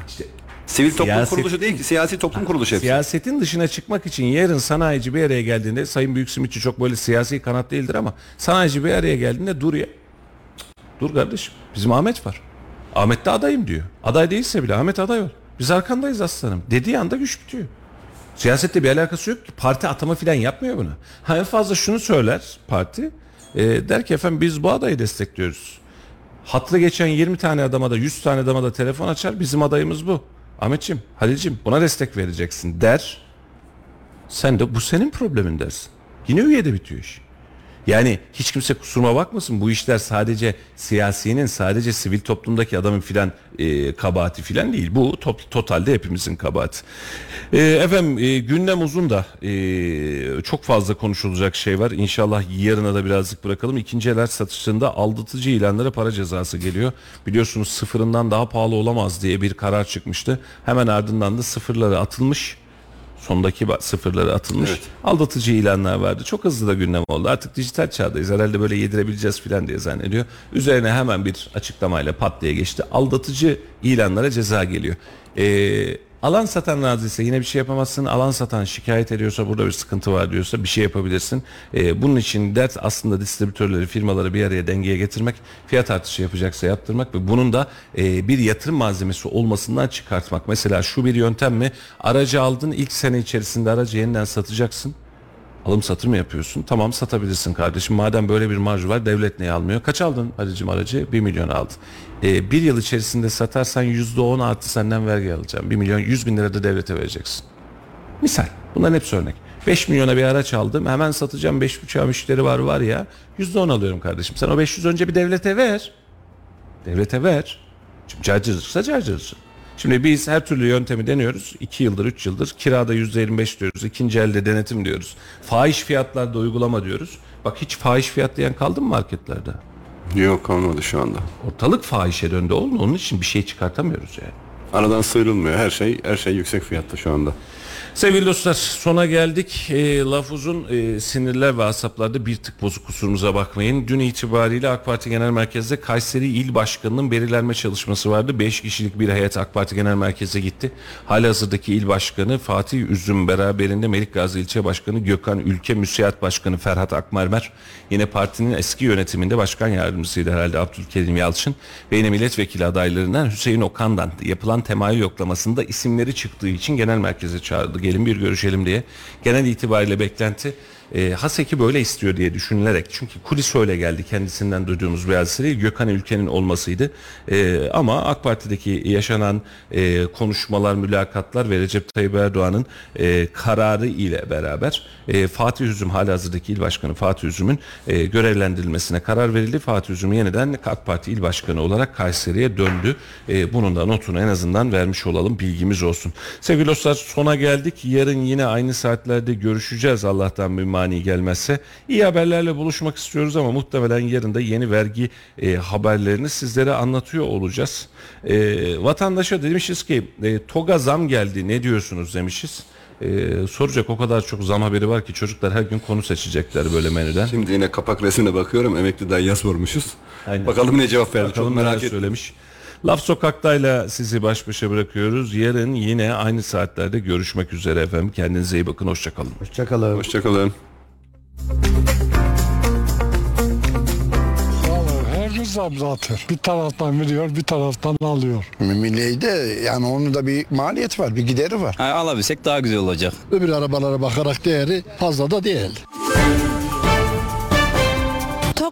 Sivil toplum siyaset- kuruluşu değil ki siyasi toplum kuruluşu hepsi. Siyasetin dışına çıkmak için yarın sanayici bir araya geldiğinde Sayın Büyük Simitçi çok böyle siyasi kanat değildir ama sanayici bir araya geldiğinde dur ya. Dur kardeşim bizim Ahmet var. Ahmet de adayım diyor. Aday değilse bile Ahmet aday ol. Biz arkandayız aslanım. Dediği anda güç bitiyor. Siyasette bir alakası yok ki. Parti atama filan yapmıyor bunu. Ha en fazla şunu söyler parti. e, der ki efendim biz bu adayı destekliyoruz. Hatlı geçen 20 tane adama da 100 tane adama da telefon açar. Bizim adayımız bu. Ahmetçim, Halil'cim buna destek vereceksin der. Sen de bu senin problemin dersin. Yine üyede bitiyor iş. Yani hiç kimse kusuruma bakmasın bu işler sadece siyasinin sadece sivil toplumdaki adamın filan e, kabahati filan değil. Bu top- totalde hepimizin kabahati. E, efendim e, gündem uzun da e, çok fazla konuşulacak şey var. İnşallah yarına da birazcık bırakalım. İkinci el satışında aldatıcı ilanlara para cezası geliyor. Biliyorsunuz sıfırından daha pahalı olamaz diye bir karar çıkmıştı. Hemen ardından da sıfırları atılmış sondaki sıfırları atılmış Evet. aldatıcı ilanlar vardı. Çok hızlı da gündem oldu. Artık dijital çağdayız. Herhalde böyle yedirebileceğiz falan diye zannediyor. Üzerine hemen bir açıklamayla pat diye geçti. Aldatıcı ilanlara ceza geliyor. Ee, alan satan razıysa yine bir şey yapamazsın. Alan satan şikayet ediyorsa burada bir sıkıntı var diyorsa bir şey yapabilirsin. Ee, bunun için dert aslında distribütörleri, firmaları bir araya dengeye getirmek, fiyat artışı yapacaksa yaptırmak ve bunun da e, bir yatırım malzemesi olmasından çıkartmak. Mesela şu bir yöntem mi? Aracı aldın ilk sene içerisinde aracı yeniden satacaksın. Alım satım mı yapıyorsun? Tamam satabilirsin kardeşim. Madem böyle bir marj var devlet niye almıyor? Kaç aldın Halicim aracı? 1 milyon aldın. Ee, bir yıl içerisinde satarsan %10 artı senden vergi alacağım. 1 milyon 100 bin lira da devlete vereceksin. Misal. Bunların hepsi örnek. 5 milyona bir araç aldım. Hemen satacağım 5,5'a müşteri var var ya. %10 alıyorum kardeşim. Sen o 500 önce bir devlete ver. Devlete ver. Şimdi carcılıksa carcılıksın. Şimdi biz her türlü yöntemi deniyoruz. 2 yıldır 3 yıldır kirada %25 diyoruz. ikinci elde denetim diyoruz. Fahiş fiyatlarda uygulama diyoruz. Bak hiç fahiş fiyat diyen kaldı mı marketlerde? Yok kalmadı şu anda. Ortalık fahişe döndü oğlum. Onun için bir şey çıkartamıyoruz yani. Aradan sıyrılmıyor. Her şey her şey yüksek fiyatta şu anda. Sevgili dostlar sona geldik. E, laf uzun e, sinirler ve asaplarda bir tık bozuk kusurumuza bakmayın. Dün itibariyle AK Parti Genel Merkez'de Kayseri İl Başkanı'nın belirlenme çalışması vardı. 5 kişilik bir heyet AK Parti Genel Merkez'e gitti. Halihazırdaki il başkanı Fatih Üzüm beraberinde Melikgazi İlçe Başkanı Gökhan Ülke Müsiyat Başkanı Ferhat Akmermer yine partinin eski yönetiminde başkan yardımcısıydı herhalde Abdülkerim Yalçın ve yine milletvekili adaylarından Hüseyin Okan'dan yapılan temayül yoklamasında isimleri çıktığı için genel merkeze çağrıldı. Gelin bir görüşelim diye. Genel itibariyle beklenti e, Haseki böyle istiyor diye düşünülerek çünkü kulis öyle geldi kendisinden duyduğumuz bir hadise Gökhan Ülke'nin olmasıydı. E, ama AK Parti'deki yaşanan e, konuşmalar mülakatlar ve Recep Tayyip Erdoğan'ın e, kararı ile beraber e, Fatih Üzüm halihazırdaki il başkanı Fatih Üzüm'ün e, görevlendirilmesine karar verildi. Fatih Üzüm yeniden AK Parti il başkanı olarak Kayseri'ye döndü. E, bunun da notunu en azından vermiş olalım bilgimiz olsun. Sevgili dostlar sona geldik. Yarın yine aynı saatlerde görüşeceğiz Allah'tan bir mani gelmezse. İyi haberlerle buluşmak istiyoruz ama muhtemelen yarın da yeni vergi e, haberlerini sizlere anlatıyor olacağız. E, vatandaşa demişiz ki e, TOG'a zam geldi ne diyorsunuz demişiz. E, soracak o kadar çok zam haberi var ki çocuklar her gün konu seçecekler böyle menüden. Şimdi yine kapak resmine bakıyorum. Emekli dayıya sormuşuz. Aynen. Bakalım ne cevap verdi. Bakalım Çok merak ettim. söylemiş. Laf Sokak'tayla sizi baş başa bırakıyoruz. Yarın yine aynı saatlerde görüşmek üzere efendim. Kendinize iyi bakın. Hoşçakalın. Hoşçakalın. Hoşçakalın. Her gün zam zaten. Bir taraftan veriyor, bir taraftan alıyor. Milliyde yani onun da bir maliyet var, bir gideri var. Yani alabilsek daha güzel olacak. Öbür arabalara bakarak değeri fazla da değil.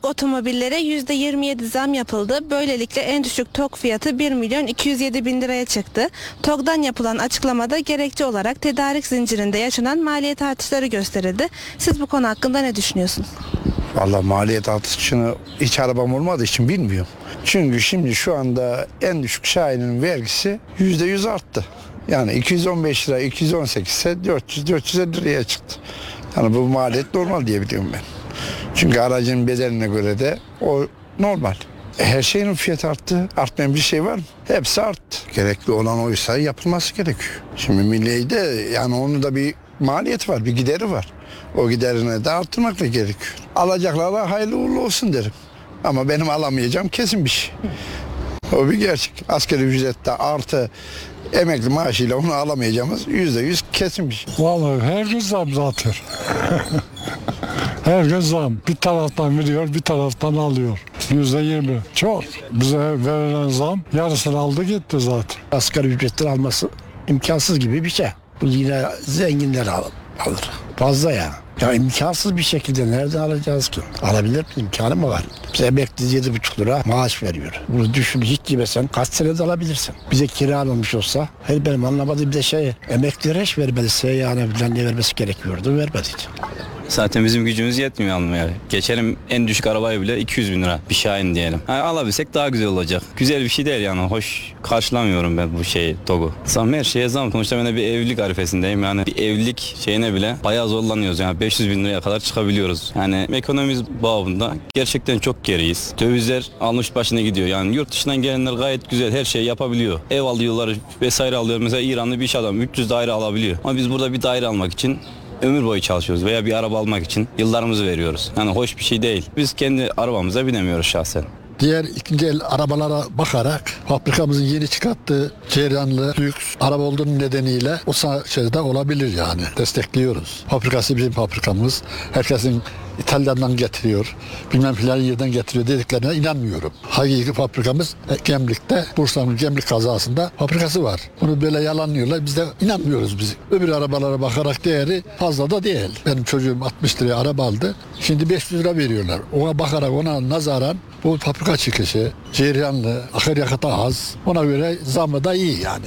TOG otomobillere %27 zam yapıldı. Böylelikle en düşük TOG fiyatı 1 milyon 207 bin liraya çıktı. TOG'dan yapılan açıklamada gerekçe olarak tedarik zincirinde yaşanan maliyet artışları gösterildi. Siz bu konu hakkında ne düşünüyorsunuz? Vallahi maliyet artışını hiç arabam olmadığı için bilmiyorum. Çünkü şimdi şu anda en düşük Şahin'in vergisi yüzde yüz arttı. Yani 215 lira 218 ise 400 450 liraya çıktı. Yani bu maliyet normal diye biliyorum ben. Çünkü aracın bedeline göre de o normal. Her şeyin fiyatı arttı. Artmayan bir şey var mı? Hepsi arttı. Gerekli olan oysa yapılması gerekiyor. Şimdi milliyde yani onun da bir maliyet var, bir gideri var. O giderine de arttırmak da gerekiyor. Alacaklara hayırlı uğurlu olsun derim. Ama benim alamayacağım kesin bir şey. O bir gerçek. Asgari ücrette artı emekli maaşıyla onu alamayacağımız yüzde yüz kesin bir şey. Vallahi her gün zam zaten. her gün zam. Bir taraftan veriyor, bir taraftan alıyor. Yüzde yirmi. Çok. Bize verilen zam yarısını aldı gitti zaten. Asgari ücretten alması imkansız gibi bir şey. Bu yine zenginler al- alır. Fazla ya. Ya imkansız bir şekilde nereden alacağız ki? Alabilir mi? İmkanı mı var? Bize emekli yedi buçuk lira maaş veriyor. Bunu düşün hiç yemesen kaç senede alabilirsin? Bize kira alınmış olsa her benim anlamadığım bir de şey emeklilere hiç vermedi. Seyyane falan ne vermesi gerekiyordu vermedi. Zaten bizim gücümüz yetmiyor almaya. Geçelim en düşük arabaya bile 200 bin lira. Bir Şahin diyelim. Yani alabilsek daha güzel olacak. Güzel bir şey değil yani. Hoş karşılamıyorum ben bu şeyi TOG'u. Zam her şeye zam. Sonuçta ben de bir evlilik arifesindeyim. Yani bir evlilik şeyine bile bayağı zorlanıyoruz. Yani 500 bin liraya kadar çıkabiliyoruz. Yani ekonomimiz babında gerçekten çok geriyiz. Dövizler almış başına gidiyor. Yani yurt dışından gelenler gayet güzel her şeyi yapabiliyor. Ev alıyorlar vesaire alıyor. Mesela İranlı bir iş adam 300 daire alabiliyor. Ama biz burada bir daire almak için ömür boyu çalışıyoruz veya bir araba almak için yıllarımızı veriyoruz. Yani hoş bir şey değil. Biz kendi arabamıza binemiyoruz şahsen. Diğer ikinci el arabalara bakarak fabrikamızın yeni çıkarttığı ceyranlı lüks araba olduğunun nedeniyle o şeyde olabilir yani. Destekliyoruz. Fabrikası bizim fabrikamız. Herkesin İtalya'dan getiriyor, bilmem filan yerden getiriyor dediklerine inanmıyorum. Hakiki fabrikamız e, Gemlik'te, Bursa'nın Gemlik kazasında fabrikası var. Bunu böyle yalanlıyorlar, biz de inanmıyoruz biz. Öbür arabalara bakarak değeri fazla da değil. Benim çocuğum 60 liraya araba aldı, şimdi 500 lira veriyorlar. Ona bakarak ona nazaran bu fabrika çıkışı, cereyanlı, akaryakıtı az. Ona göre zamı da iyi yani.